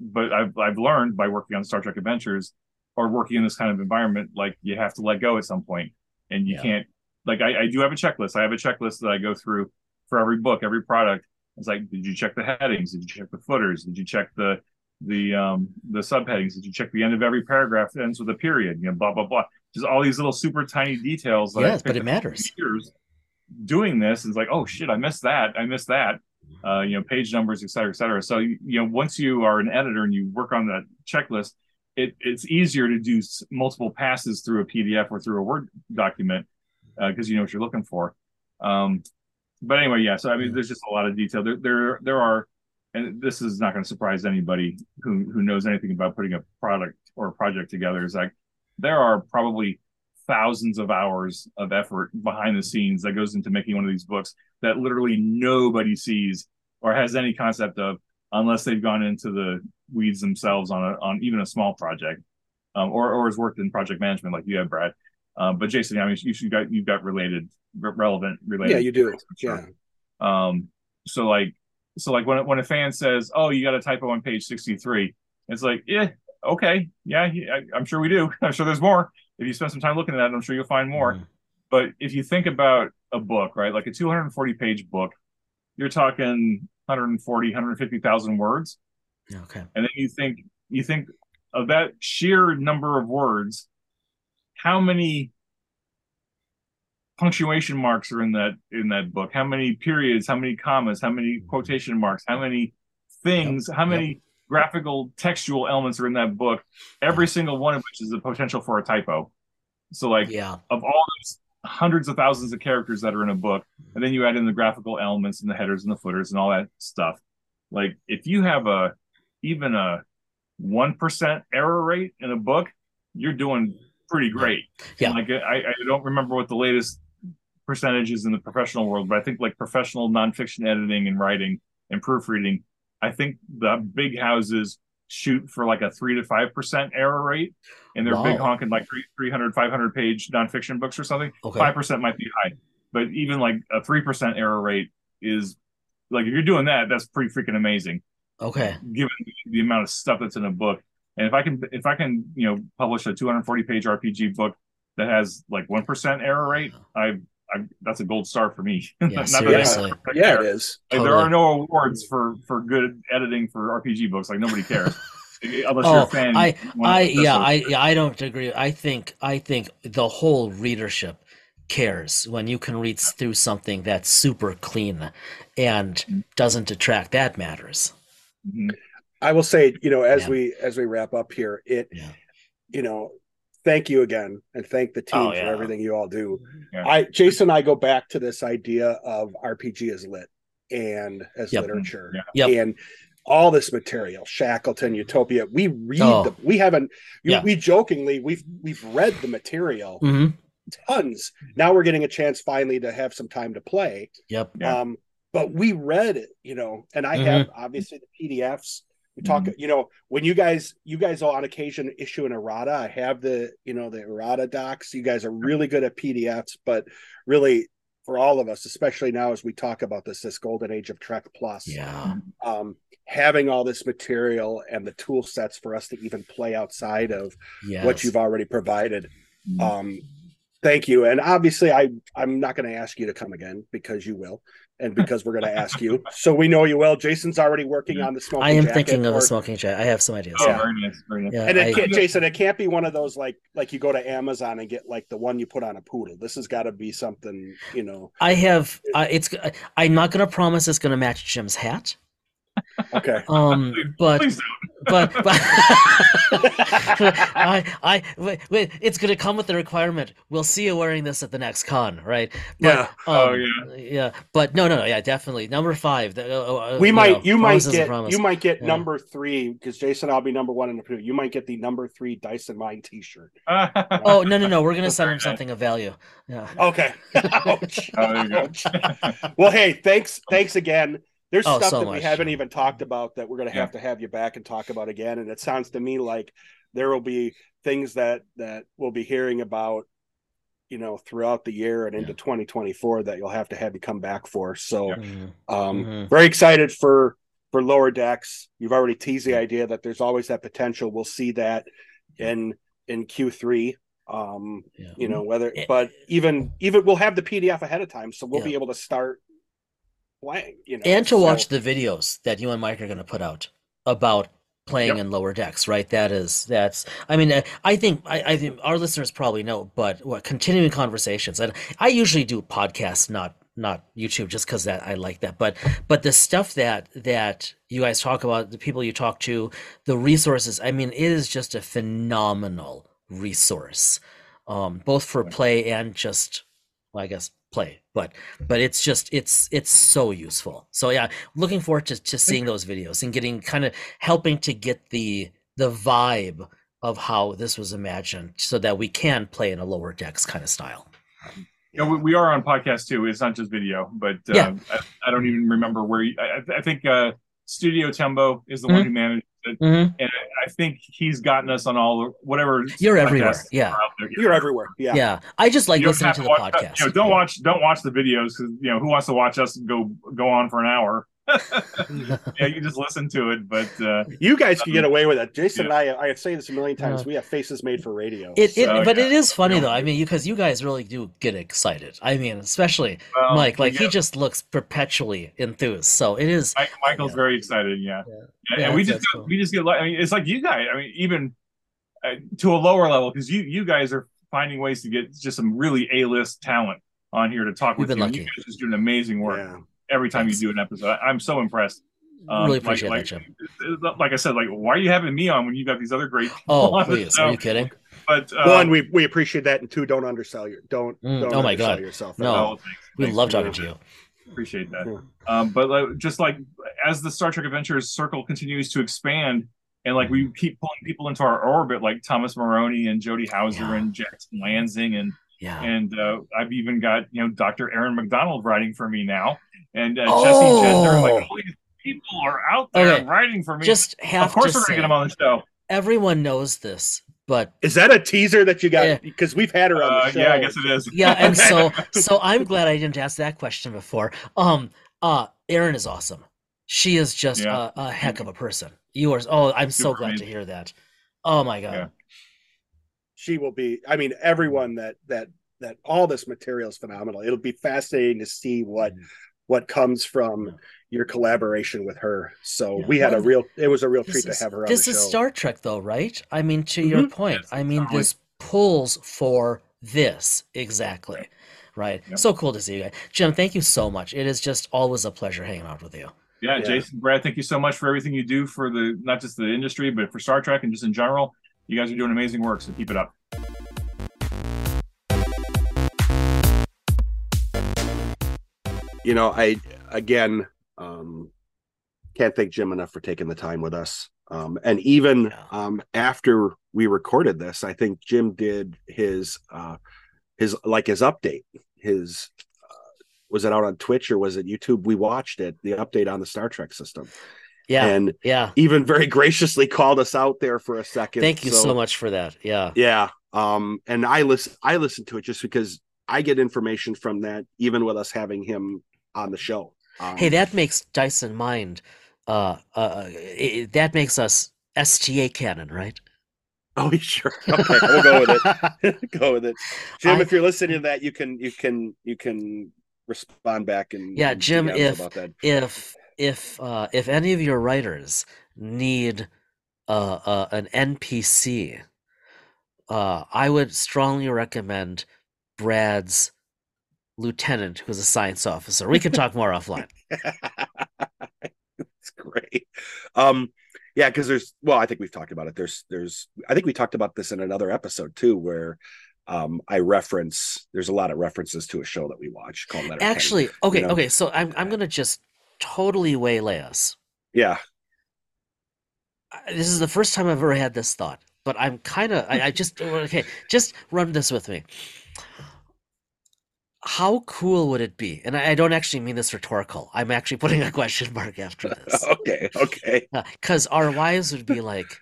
but I've I've learned by working on Star Trek Adventures or working in this kind of environment, like you have to let go at some point, and you Yeah. can't. Like I, I do have a checklist. I have a checklist that I go through for every book, every product. It's like, did you check the headings? Did you check the footers? Did you check the the um the subheadings? Did you check the end of every paragraph that ends with a period? You know, blah blah blah. Just all these little super tiny details. That yes but it matters years doing this and it's like oh shit i missed that i missed that uh you know page numbers et cetera et cetera so you know once you are an editor and you work on that checklist it, it's easier to do multiple passes through a pdf or through a word document because you know what you're looking for. Um but anyway yeah so i mean there's just a lot of detail. There there there are and this is not going to surprise anybody who who knows anything about putting a product or a project together is like there are probably thousands of hours of effort behind the scenes that goes into making one of these books that literally nobody sees or has any concept of unless they've gone into the weeds themselves on a on even a small project um, or or has worked in project management like you have Brad. Um, but Jason I mean you you got you've got related relevant related Yeah, you do. experience, I'm Yeah. um so like so like when when a fan says oh you got a typo on page 63 it's like yeah okay. Yeah I, i'm sure we do. I'm sure there's more. If you spend some time looking at that i'm sure you'll find more. Mhm. but if you think about a book right like a 240 page book you're talking 140 150000 words okay. And then you think you think of that sheer number of words how many punctuation marks are in that in that book? How many periods how many commas how many quotation marks how many things how many graphical textual elements are in that book every single one of which is a potential for a typo. So like yeah. of all those hundreds of thousands of characters that are in a book, and then you add in the graphical elements and the headers and the footers and all that stuff. Like if you have a even a one percent error rate in a book, you're doing pretty great. Yeah. Like I, I don't remember what the latest percentage is in the professional world, but I think like professional nonfiction editing and writing and proofreading, I think the big houses shoot for like a three to five percent error rate, and they're big honking like three, 300, 500 page nonfiction books or something. Okay. Five percent might be high, but even like a three percent error rate is like if you're doing that, that's pretty freaking amazing Okay. given the amount of stuff that's in a book. And if I can, if I can, you know, publish a 240 page RPG book that has like one percent error rate, I, I that's a gold star for me. Yeah, Not that seriously. Yeah, it is. Like, there are no awards for for good editing for RPG books. Like nobody cares unless oh, you're Oh, a fan. I, I, yeah. I, I don't agree. I think, I think the whole readership cares when you can read through something that's super clean and doesn't detract. That matters. Mhm. I will say, you know, as Yeah. we as we wrap up here, it, Yeah. you know, thank you again and thank the team Oh, for everything you all do. Yeah. I Jason and I go back to this idea of RPG as lit and as Yep. literature Yeah. Yep. and all this material, Shackleton, Utopia. We read Oh. the we haven't Yeah. we jokingly we've we've read the material hmm tons. Now we're getting a chance finally to have some time to play. Yep. Yeah. Um, but we read it, you know, and I Mhm. have obviously the PDFs. We talk, Mm-hmm. you know, when you guys, you guys will on occasion issue an errata. I have the, you know, the errata docs. You guys are really good at PDFs, but really for all of us, especially now as we talk about this, this golden age of Trek Plus, Yeah. um, having all this material and the tool sets for us to even play outside of Yes. what you've already provided. Mhm. Um, thank you. And obviously, I I'm not going to ask you to come again because you will, and because we're going to ask you, so we know you well. Jason's already working on the smoking. I am jacket thinking of or- a smoking jacket. I have some ideas. Oh, Yeah. very nice, very nice. Yeah, And it I- can't, Jason, it can't be one of those like like you go to Amazon and get like the one you put on a poodle. This has got to be something, you know. I have. Uh, it's. I'm not going to promise it's going to match Jim's hat. Okay. Um, but but, but I I wait, wait, it's going to come with the requirement. We'll see you wearing this at the next con, right? But, Yeah. Oh, yeah. yeah. But no, no, no. Yeah, definitely. Number five. the- uh, uh, we you might know, you might promise is a get you might get Yeah. number three because Jason I'll be number one in the poodle. You might get the number three Dice in Mind T-shirt. Oh no, no, no. We're going to send him something of value. Yeah. Okay. Ouch. Oh, there you go. Ouch. well, hey, thanks, thanks again. There's Oh, stuff so that we haven't even talked about that we're going to Yeah. have to have you back and talk about again. And it sounds to me like there will be things that that we'll be hearing about, you know, throughout the year and into Yeah. 2024 that you'll have to have you come back for. So, Mhm. um, Mhm. very excited for for lower decks. You've already teased the idea that there's always that potential. We'll see that in in Q3. Um, Yeah. you know whether but even even we'll have the pdf ahead of time so we'll Yeah. be able to start playing you know and to So- watch the videos that you and Mike are going to put out about playing Yep. in lower decks, right? That is that's. I mean, uh, I think I, I think our listeners probably know, but what continuing conversations, and I usually do podcasts, not not YouTube, just because that I like that. But but the stuff that that you guys talk about, the people you talk to, the resources. I mean, it is just a phenomenal resource, um, both for play and just, well, I guess play, but but it's just it's it's so useful. So yeah, looking forward to, to seeing those videos and getting kind of helping to get the the vibe of how this was imagined so that we can play in a lower decks kind of style. You know, we, we are on podcast too. It's not just video, but uh, Yeah. I, I don't even remember where. You, I, I think uh, Studio Tembo is the one who managed it, Mhm. and I think he's gotten us on all the- whatever. You're everywhere. podcasts Yeah. are out there. you're everywhere yeah, Yeah. I just like You listening have to the watch- podcast. You know, don't Yeah. watch don't watch the videos because you know who wants to watch us go go on for an hour. yeah, you just listen to it, but uh, you guys can get away with it jason Yeah. and i i have say this a million times Yeah. we have faces made for radio It, it So, but yeah. it is funny Yeah. though. I mean, because you guys really do get excited. I mean, especially well, Mike. Like yeah, he just looks perpetually enthused. So it is. Mike, Michael's Yeah. very excited. Yeah, Yeah. and, Yeah, and we just that's get- cool. we just get like I mean, it's like you guys. I mean, even uh, to a lower level because you you guys are finding ways to get just some really a list talent on here to talk We've with been you. And you guys just doing amazing work yeah every time Thanks. you do an episode. I, I'm so impressed. Um, really appreciate like, that, Jim. Like I said, like why are you having me on when you've got these other great? Oh, on the please. show? Are you kidding? But uh, one we we appreciate that and two don't undersell your don't Mm, don't oh my God. yourself No. oh, thanks, We thanks. love talking to you. Appreciate that. Yeah. Um, but like, just like as the Star Trek Adventures circle continues to expand, and like we keep pulling people into our orbit, like Thomas Maroney and Jody Houser Yeah. and Jackson Lanzing, and Yeah. and uh, I've even got you know Dr. Erin Macdonald writing for me now, and uh, Oh. Jessie Gender, like all these, people are out there Okay. writing for me. Just have of course, to we're say, gonna get him on the show. everyone knows this, but Is that a teaser that you got? Yeah. Because we've had her on Uh, the show. yeah, I guess it is. yeah, and so so I'm glad I didn't ask that question before. Um, uh, Erin is awesome. She is just Yeah. a, a heck of a person. Yours. Oh, I'm so Super glad to hear that. Oh my god. Yeah. she will be. I mean, everyone that that that all this material is phenomenal. It'll be fascinating to see what Mm-hmm. What comes from your collaboration with her. So Yeah. we had a real. It was a real treat is, to have her on this the is show. Star Trek, though, right? I mean, to your mm-hmm. point, Yes, I mean, totally. this pulls for this exactly, right? Yep. So cool to see you guys, Jim. Thank you so much. It is just always a pleasure hanging out with you. Yeah, Yeah. Jason, Brad, thank you so much for everything you do for the not just the industry, but for Star Trek and just in general. You guys are doing amazing work, so keep it up. You know, I again um can't thank Jim enough for taking the time with us. Um and even Yeah. um after we recorded this, I think Jim did his uh his like his update. His uh, was it out on Twitch or was it YouTube? We watched it, the update on the Star Trek system. Yeah, And yeah. even very graciously called us out there for a second. Thank you so, much for that. Yeah, Yeah. Um, and I listen I listen to it just because I get information from that, even with us having him on the show. Um, hey, that makes Dice in Mind. Uh, uh, it, that makes us STA canon, right? Oh, sure. Okay, we'll go with it. go with it. Jim, I- if you're listening to that, you can you can you can respond back and Yeah, and Jim, if- if if uh, if any of your writers need uh, uh, an NPC, uh, I would strongly recommend Brad's lieutenant, who's a science officer. We can talk more offline. it's great. Um, yeah, because there's well, I think we've talked about it. There's there's I think we talked about this in another episode too, where um I reference there's a lot of references to a show that we watch called Letter Actually, okay, know? okay. So I'm I'm gonna just totally waylay us. Yeah. This is the first time I've ever had this thought, but I'm kind of I, I just okay. Just run this with me. How cool would it be? And I, don't actually mean this rhetorical. I'm actually putting a question mark after this. Okay, okay. Because our wives would be like,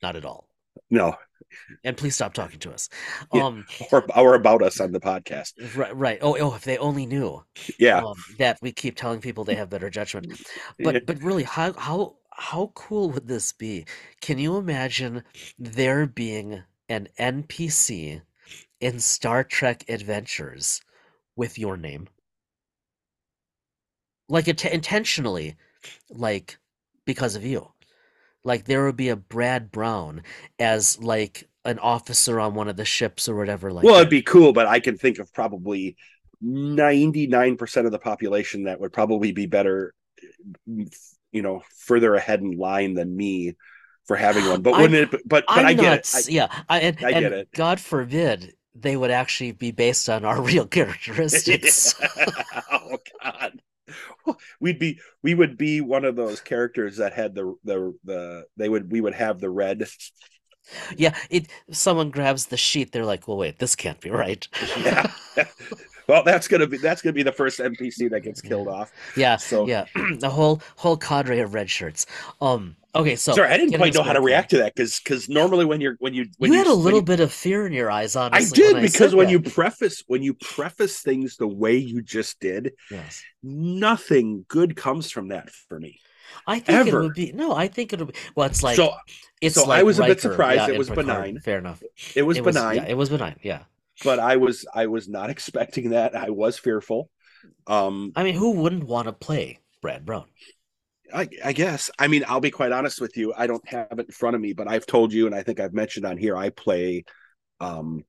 not at all. No. And please stop talking to us. Yeah. Um, Or or about us on the podcast. right, right. Oh, oh, if they only knew Yeah. um, that we keep telling people they have better judgment. But Yeah. but really, how how how cool would this be? Can you imagine there being an NPC in Star Trek Adventures with your name? Like it intentionally, like because of you. Like there would be a Brad Brown as like an officer on one of the ships or whatever. Like well, that. it'd be cool, but I can think of probably 99% of the population that would probably be better, mm, you know, further ahead in line than me for having one. But I'm- wouldn't it? But but I'm I not, get it. s- yeah, I, and, I get and it. God forbid they would actually be based on our real characteristics. oh God. We'd be we would be one of those characters that had the the the they would we would have the red yeah, it. Someone grabs the sheet, they're like, "Well, wait, this can't be right." Yeah. Well that's gonna be that's gonna be the first NPC that gets killed off. yeah, So yeah, the whole whole cadre of red shirts. Um, okay, so sorry, I didn't quite know how to react to that because because normally when you're when you when you, you had a little you- bit of fear in your eyes, Honestly, I did because said when that. you preface when you preface things the way you just did, yes, nothing good comes from that for me. I think it would be no. I think it would be. Well, it's like so it's so I like was a bit Riker, surprised yeah, it was Picard. benign. Fair enough. it was it benign, Was, yeah, it was benign. Yeah. But I was I was not expecting that. I was fearful. Um I mean, who wouldn't want to play Brad Brown? I, I guess. I mean, I'll be quite honest with you. I don't have it in front of me, but I've told you, and I think I've mentioned on here, I play um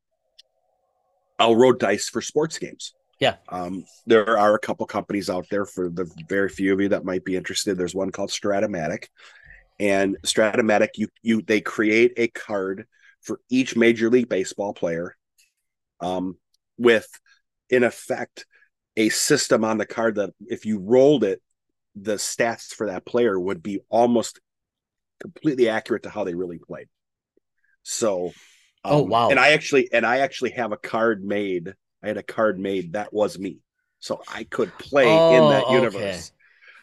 I'll roll dice for sports games. Yeah. Um, there are a couple companies out there for the very few of you that might be interested. There's one called Strat-O-Matic. And Strat-O-Matic, you you they create a card for each major league baseball player um with in effect a system on the card that if you rolled it the stats for that player would be almost completely accurate to how they really played. So, Oh, um, wow. And I actually and I actually have a card made. I had a card made that was me, so I could play in Oh, that okay. universe.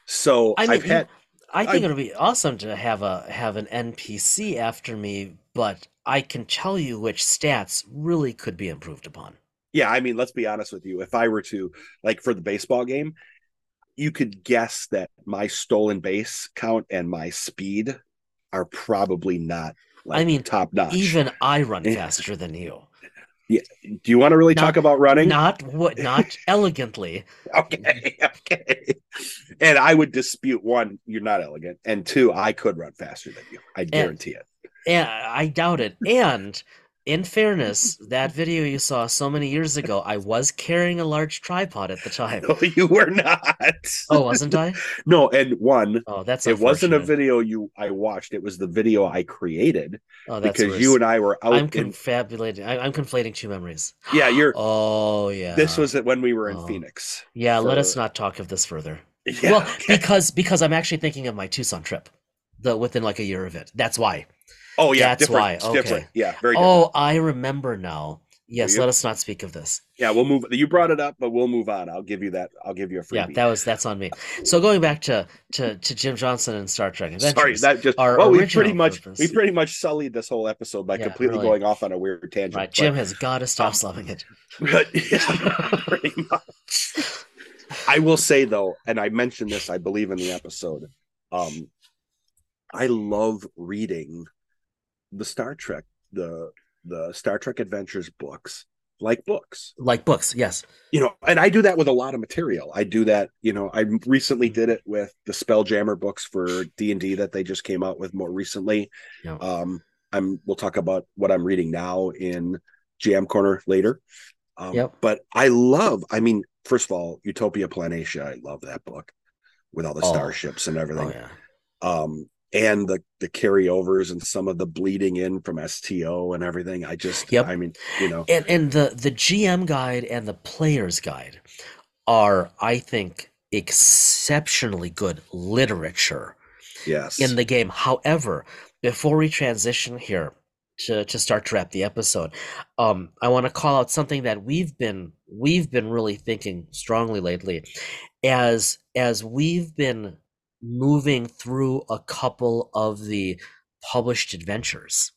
So I mean, I've had I think I- it'll be awesome to have a have an NPC after me, but I can tell you which stats really could be improved upon. Yeah, I mean, let's be honest with you. If I were to like for the baseball game, you could guess that my stolen base count and my speed are probably not like I mean, top notch. Even I run faster than you. Do you want to really Not- talk about running? Not what not elegantly. Okay, okay. And I would dispute one, you're not elegant, and two, I could run faster than you. I guarantee it. And I doubt it. And in fairness, that video you saw so many years ago, I was carrying a large tripod at the time. No, you were not. Oh, wasn't I? No, and one, Oh, that's it wasn't a video you I watched. It was the video I created Oh, that's because worse. you and I were out. I'm in, confabulating. I, I'm conflating two memories. yeah, you're. Oh yeah. This was it when we were in Oh. Phoenix. Yeah, let us not talk of this further. Yeah, well, okay. because because I'm actually thinking of my Tucson trip, the within like a year of it. That's why. Oh yeah, that's different. why, It's different. okay. Yeah, very different. Oh, I remember now. Yes, let us not speak of this. Yeah, we'll move. You brought it up, but we'll move on. I'll give you that. I'll give you a free. Yeah, that was that's on me. So going back to to to Jim Johnson and Star Trek Adventures. Sorry, that just our well, we pretty much purpose. we pretty much sullied this whole episode by Yeah, completely really. going off on a weird tangent. right. but- Jim has got to stop um, slumming it. but yeah, pretty much. I will say though, and I mentioned this, I believe in the episode. Um, I love reading the Star Trek, the the Star Trek Adventures books, like books. Like books, yes. You know, and I do that with a lot of material. I do that. You know, I recently did it with the Spelljammer books for D and D that they just came out with more recently. Yeah. Um, I'm. We'll talk about what I'm reading now in GM Corner later. Um, Yep. But I love. I mean, first of all, Utopia Planitia. I love that book with all the Oh. starships and everything. Oh yeah. Um, and the the carryovers and some of the bleeding in from STO and everything. I just. Yep. I mean, you know. And and the the GM guide and the player's guide are, I think, exceptionally good literature Yes. in the game. However, before we transition here to, to start to wrap the episode, um, I want to call out something that we've been we've been really thinking strongly lately, as as we've been moving through a couple of the published adventures.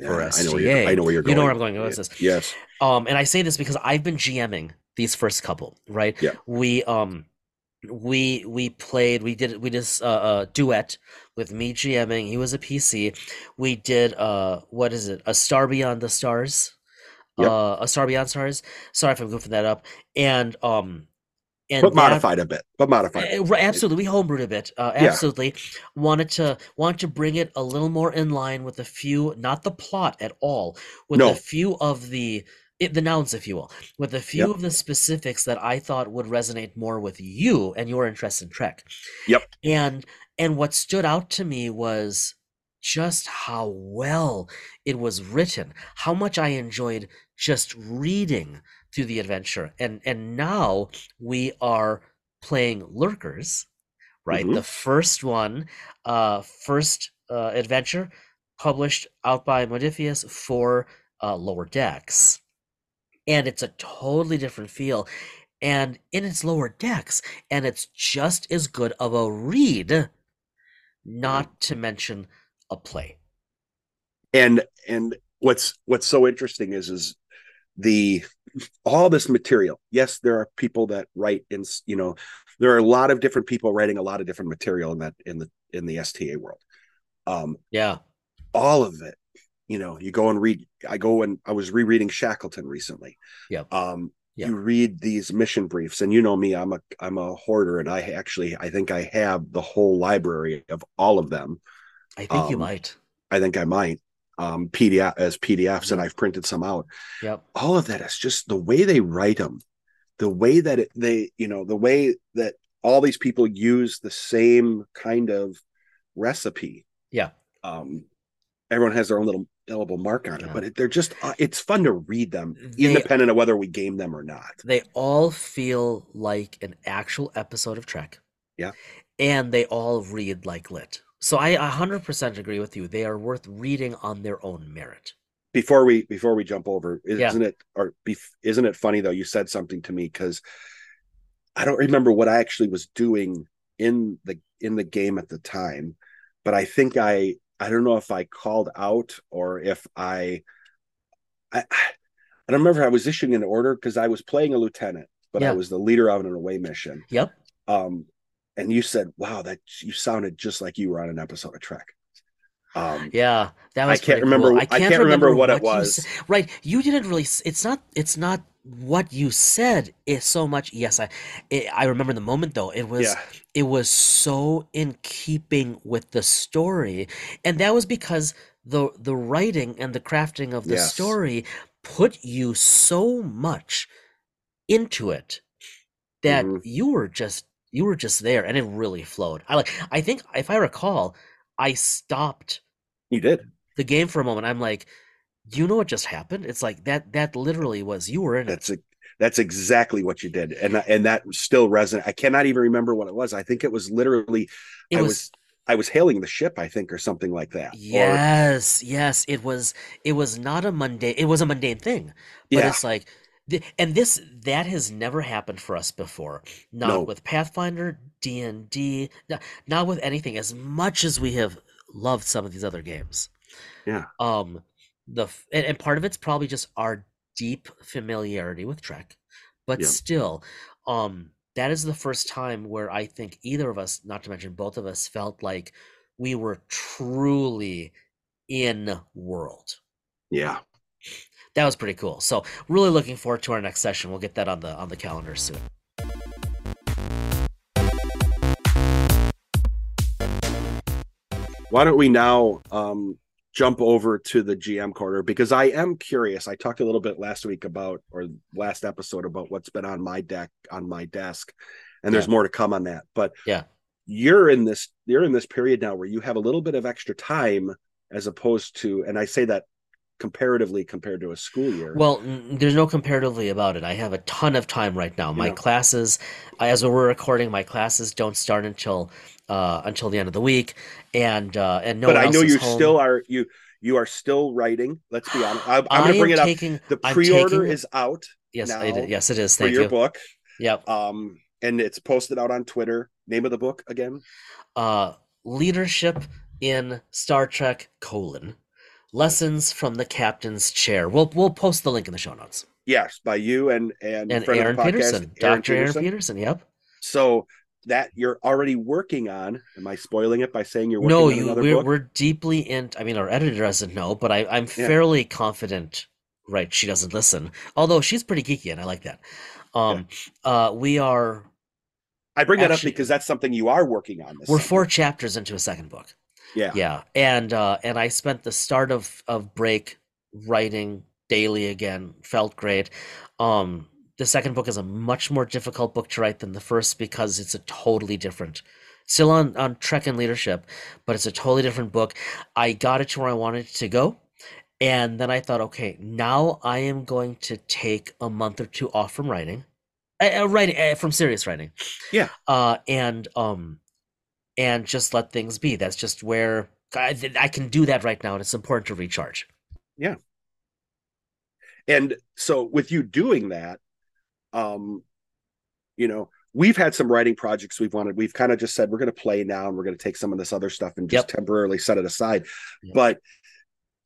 Yeah, for I know where you're, I know where you're You going. know where I'm going with this. Yes. Um, and I say this because I've been GMing these first couple, right? Yeah. We um we we played we did we did s- uh, a duet with me GMing. He was a PC. We did uh what is it? A Star Beyond the Stars. Yep. Uh, a Star Beyond Stars. Sorry if I'm goofing that up. And um and But that- modified a bit. But modified. uh, absolutely, we homebrewed a bit. Uh, Yeah. absolutely, wanted to want to bring it a little more in line with a few, not the plot at all, with No. a few of the it, the nouns, if you will, with a few Yep. of the specifics that I thought would resonate more with you and your interest in Trek. Yep. And and what stood out to me was just how well it was written, how much I enjoyed just reading through the adventure. And and now we are playing Lurkers, right? Mhm. The first one, uh first uh adventure published out by Modiphius for uh lower decks. And it's a totally different feel. And in its lower decks, and it's just as good of a read, not to mention a play. and and what's what's so interesting is is the all this material yes there are people that write in you know there are a lot of different people writing a lot of different material in that in the in the sta world um Yeah. all of it you know you go and read i go and i was rereading shackleton recently Yeah. um Yeah. you read these mission briefs and you know me i'm a i'm a hoarder and i actually i think i have the whole library of all of them I think you Um, might. I think I might um PDF as PDFs and I've printed some out. Yep. All of that is just the way they write them, the way that it, they, you know, the way that all these people use the same kind of recipe. Yeah. Um, everyone has their own little indelible mark on it, but it, they're just uh, it's fun to read them, They- independent of whether we game them or not. They all feel like an actual episode of Trek. Yeah. And they all read like lit. So I 100% agree with you. They are worth reading on their own merit. Before we before we jump over, isn't it or isn't it funny though? You said something to me because I don't remember what I actually was doing in the in the game at the time, but I think I I don't know if I called out or if I I I don't remember I was issuing an order because I was playing a lieutenant, but Yeah. I was the leader of an away mission. Yep. Um, and you said, "Wow, that you sounded just like you were on an episode of Trek." Um, Yeah, that I was. can't remember- cool. I can't remember what it was. s- right, you didn't really. It's not. It's not what you said. Is so much. Yes, I. It, I remember the moment though. It was. yeah, It was so in keeping with the story, and that was because the the writing and the crafting of the Yes. story put you so much into it that Mhm. you were just you were just there and it really flowed i like i think if i recall i stopped you did. the game for a moment i'm like you know what just happened it's like that that literally was you were in it That's a, that's exactly what you did, and and that still resonant. I cannot even remember what it was. I think it was literally it I was, was I was hailing the ship, I think, or something like that. Or- yes yes it was it was not a mundane it was a mundane thing but yeah, it's like th- and this that has never happened for us before not No. with pathfinder d&d not, not with anything as much as we have loved some of these other games Yeah. um the and, and part of it's probably just our deep familiarity with trek but Yeah. still um that is the first time where i think either of us not to mention both of us felt like we were truly in world yeah. That was pretty cool. So really looking forward to our next session. We'll get that on the on the calendar soon. Why don't we now um, jump over to the GM corner because I am curious. I talked a little bit last week about or last episode about what's been on my deck on my desk, and there's more to come on that. But Yeah. you're in this you're in this period now where you have a little bit of extra time as opposed to, and I say that comparatively compared to a school year. Well, there's no comparatively about it. I have a ton of time right now. My Yeah. classes, as we're recording, my classes don't start until uh, until the end of the week, and uh, and no but I know you home. still are you you are still writing. Let's be honest. I'm, I'm going to bring it up. taking The pre-order taking- is out yes, it, yes, it is. for Thank your you. book. Yep. Um, and it's posted out on Twitter. Name of the book again? Uh, leadership in Star Trek: colon lessons from the captain's chair. We'll we'll post the link in the show notes. Yes, by you and and, And Aaron podcast, Peterson, Dr. Aaron Peterson. Yep. So that you're already working on. Am I spoiling it by saying you're working No, on you another we're we're deeply in. I mean, our editor doesn't know, but I I'm Yeah. fairly confident. Right, she doesn't listen. Although she's pretty geeky, and I like that. Um, uh, we are I bring that up because that's something you are working on. This we're summer. four chapters into a second book. Yeah. Yeah, and uh, and I spent the start of of break writing daily again. Felt great. Um, the second book is a much more difficult book to write than the first because it's a totally different. Still on on Trek and leadership, but it's a totally different book. I got it to where I wanted it to go, and then I thought, okay, now I am going to take a month or two off from writing, uh, writing uh, from serious writing. Yeah. Uh, and um, and just let things be. That's just where I, I can do that right now, and it's important to recharge. Yeah. And so with you doing that, um, you know, we've had some writing projects we've wanted. We've kind of just said we're going to play now and we're going to take some of this other stuff and just Yep. temporarily set it aside. Yep. But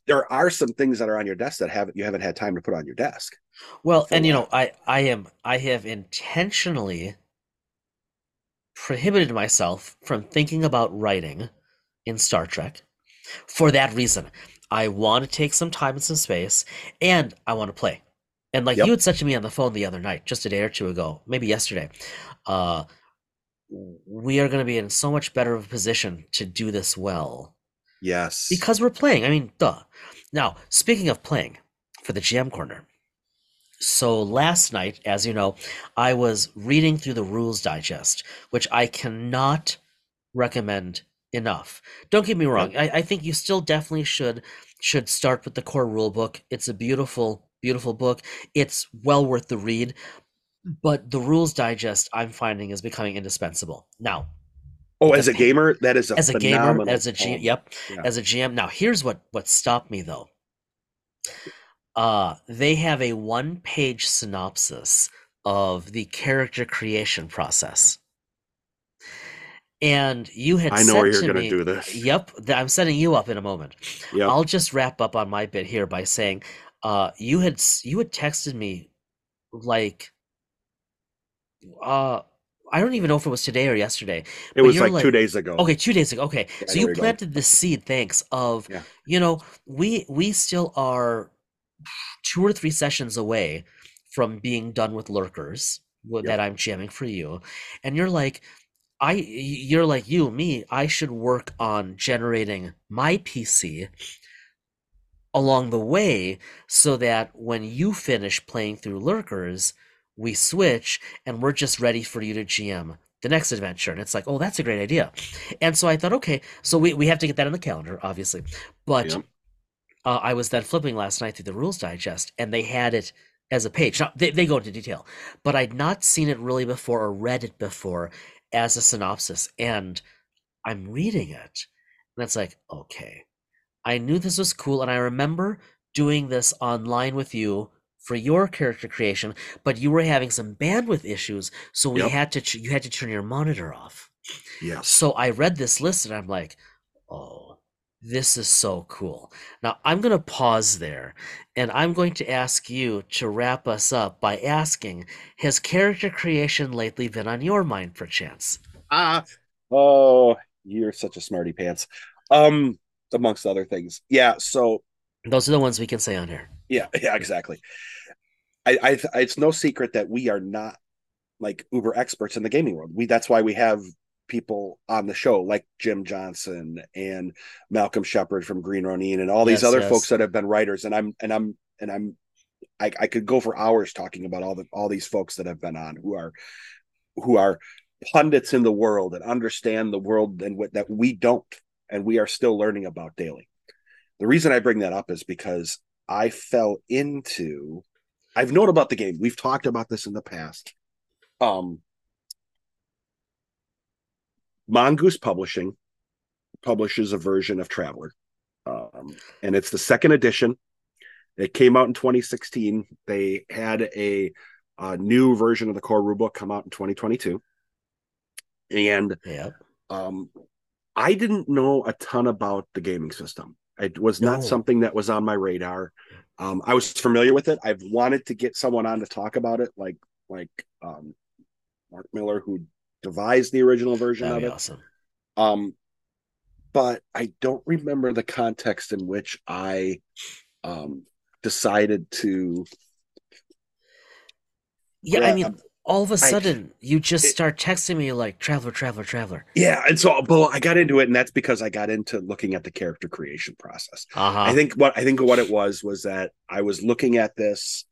there are some things that are on your desk that haven't you haven't had time to put on your desk. Well, and you know, I I am I have intentionally prohibited myself from thinking about writing in Star Trek for that reason. I want to take some time and some space, and I want to play. And like Yep. you had said to me on the phone the other night, just a day or two ago, maybe yesterday, uh, we are going to be in so much better of a position to do this well Yes. because we're playing. I mean, duh. Now, speaking of playing for the GM corner. So last night, as you know, I was reading through the Rules Digest, which I cannot recommend enough. Don't get me wrong. I, I think you still definitely should should start with the core rule book. It's a beautiful, beautiful book. It's well worth the read. But the Rules Digest I'm finding is becoming indispensable. Now, oh, as a gamer, that is a as a gamer, as a G, poem. yep, Yeah. as a GM. Now, here's what what stopped me though. Uh, they have a one-page synopsis of the character creation process, and you had I know where you're to going to me, do this. Yep, I'm setting you up in a moment. Yep. I'll just wrap up on my bit here by saying, uh, you had you had texted me like, uh, I don't even know if it was today or yesterday. it was you're like, two like- days ago. Okay, two days ago. Okay, I so you going. planted the seed. Thanks. Of Yeah. you know, we we still are two or three sessions away from being done with lurkers Yep. that I'm jamming for you, and you're like, I you're like you me. I should work on generating my PC along the way so that when you finish playing through lurkers, we switch and we're just ready for you to GM the next adventure. And it's like, oh, that's a great idea. And so I thought, okay, so we, we have to get that on the calendar, obviously. But. Uh, I was then flipping last night through the rules digest and they had it as a page. Now, they, they go into detail, but I'd not seen it really before or read it before as a synopsis. And I'm reading it. And it's like, okay, I knew this was cool. And I remember doing this online with you for your character creation, but you were having some bandwidth issues. So we Yep. had to, ch- you had to turn your monitor off. Yes. So I read this list and I'm like, oh, this is so cool. Now I'm going to pause there and I'm going to ask you to wrap us up by asking Has character creation lately been on your mind, perchance? Ah, oh, you're such a smarty pants. Um, amongst other things. Yeah. So Those are the ones we can say on here. yeah, yeah, exactly. I, I, it's no secret that we are not like uber experts in the gaming world. We that's why we have people on the show like Jim Johnson and Malcolm Sheppard from Green Ronin and all these Yes, other yes. folks that have been writers. And I'm and I'm and I'm I, I could go for hours talking about all the all these folks that have been on who are who are pundits in the world and understand the world and what that we don't and we are still learning about daily. The reason I bring that up is because I fell into I've known about the game. We've talked about this in the past. Um Mongoose Publishing publishes a version of Traveller. Um, and it's the second edition. It came out in 2016. They had a, a new version of the core rulebook come out in 2022. And Yep. um, I didn't know a ton about the gaming system. It was not No. something that was on my radar. Um, I was familiar with it. I've wanted to get someone on to talk about it, like like um, Marc Miller, who devised the original version That'd of it. awesome. Um, but I don't remember the context in which I um, decided to. Yeah, I mean, all of a sudden you just it- start texting me like traveller, traveller, traveller. yeah, and so, but I got into it, and that's because I got into looking at the character creation process. Uh-huh. I think what I think what it was was that I was looking at this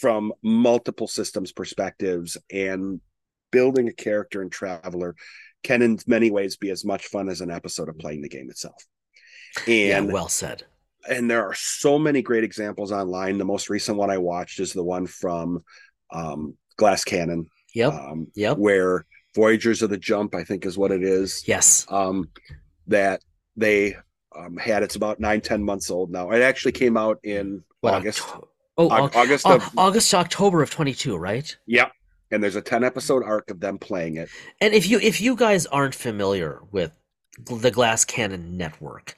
from multiple systems perspectives and building a character in Traveller can in many ways be as much fun as an episode of playing the game itself. yeah, And well said. and there are so many great examples online. The most recent one I watched is the one from um, Glass Cannon, Yep. um, yep. where Voyagers of the Jump, I think, is what it is Yes. um, that they um, had. It's about nine, ten months old now. It actually came out in What, August. Octo- oh, Au- Au- August of August to October of 22, right? Yep. And there's a 10 episode arc of them playing it. And if you if you guys aren't familiar with the Glass Cannon network,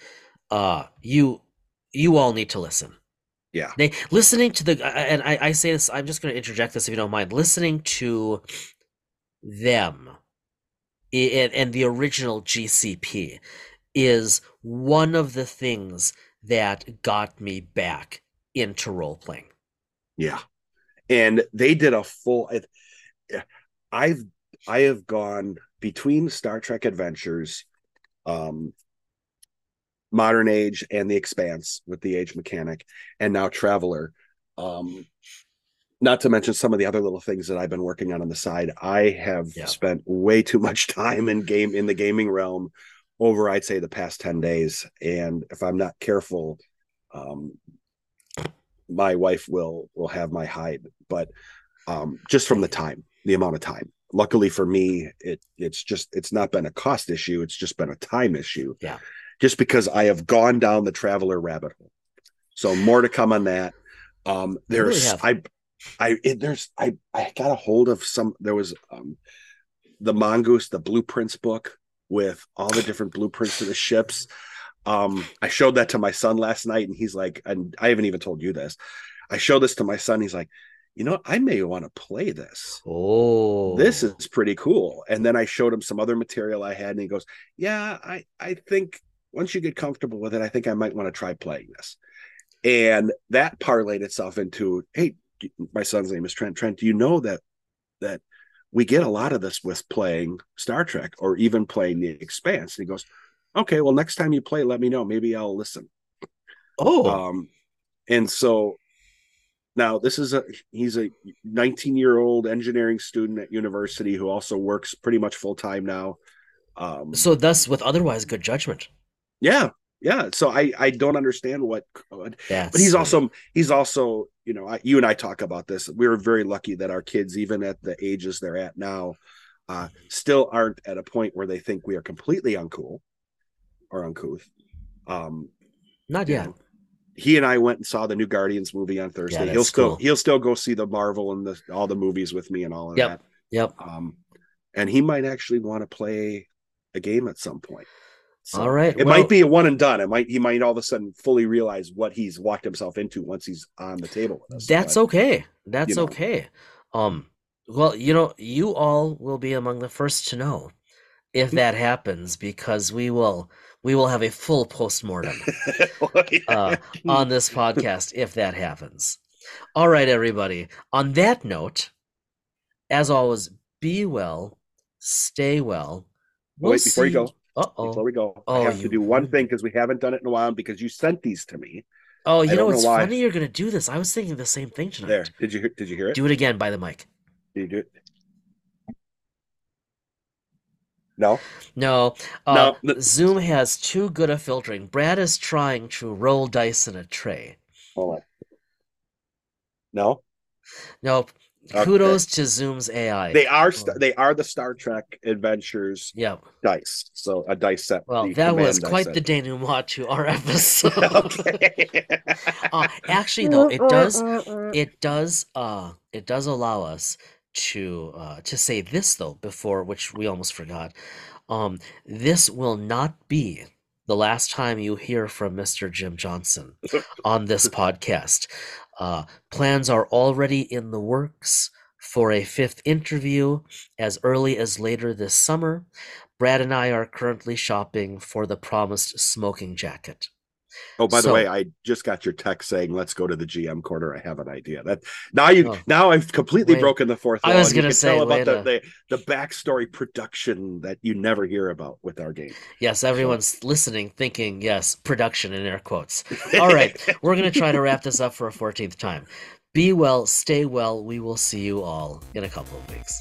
uh you you all need to listen. Yeah. They listening to the and I, I say this, I'm just gonna interject this if you don't mind. Listening to them and, and the original GCP is one of the things that got me back into role playing. Yeah. And they did a full I've I have gone between Star Trek Adventures, um Modern Age and The Expanse with the Age Mechanic and now Traveller. Um not to mention some of the other little things that I've been working on on the side. I have Yeah. spent way too much time in game in the gaming realm over I'd say the past 10 days and if I'm not careful um my wife will will have my hide but um just from the time the amount of time. Luckily for me it it's just it's not been a cost issue it's just been a time issue. Yeah. just because i have gone down the traveller rabbit hole. So more to come on that. Um You really there's i i it, there's i i got a hold of some there was um the mongoose the blueprints book with all the different blueprints of the ships. Um i showed that to my son last night and he's like and i haven't even told you this. I showed this to my son he's like you know i may want to play this. Oh, this is pretty cool. And then i showed him some other material i had and he goes yeah i i think once you get comfortable with it i think i might want to try playing this. And that parlayed itself into hey my son's name is trent. Trent do you know that that we get a lot of this with playing star trek or even playing the expanse? And he goes okay well next time you play let me know. Maybe i'll listen. Oh, um and so now this is a he's a 19 year old engineering student at university who also works pretty much full time now. Um so thus with otherwise good judgment. yeah yeah. So i i don't understand what could That's but he's also he's also you know I, you and i talk about this. We were very lucky that our kids even at the ages they're at now uh still aren't at a point where they think we are completely uncool or uncouth. Um not yet. know, he and I went and saw the new Guardians movie on Thursday. that's he'll still cool. he'll still go see the Marvel and the all the movies with me and all of that. Yep. Yep. Um, and he might actually want to play a game at some point. So All right. it well, might be a one and done. It might he might all of a sudden fully realize what he's walked himself into once he's on the table with us. That's But, okay. That's know. okay. Um, well, you know, you all will be among the first to know if Hmm. that happens because we will we will have a full postmortem uh, on this podcast if that happens. All right, everybody. On that note, as always, be well, stay well. Wait, before you go, Uh-oh. Before oh. we go, Oh, I have you to do one thing because we haven't done it in a while because you sent these to me. Oh, you know don't know funny you're gonna do this. I was thinking the same thing tonight. There, did you hear? Did you hear it? Do it again by the mic. Did you do it? No. No, uh, No, Zoom has too good a filtering. Brad is trying to roll dice in a tray. Hold on. No. Nope. Okay. Kudos to Zoom's AI. They are st- they are the Star Trek Adventures Yep. dice. So a dice set. Well, that was quite dice the denouement to our episode. okay. uh, actually, though, it does it does uh it does allow us to uh to say this though before which we almost forgot. Um, this will not be the last time you hear from Mr. Jim Johnson on this podcast. Uh, plans are already in the works for a fifth interview as early as later this summer. Brad and I are currently shopping for the promised smoking jacket. Oh, by the So- way, I just got your text saying let's go to the GM corner. I have an idea. That now you Oh. now I've completely Wait. broken the fourth I was gonna say, tell about the, the the backstory production that you never hear about with our game. Yes, everyone's listening, thinking, yes, production in air quotes. All right, we're going to try to wrap this up for a 14th time. Be well, stay well. We will see you all in a couple of weeks.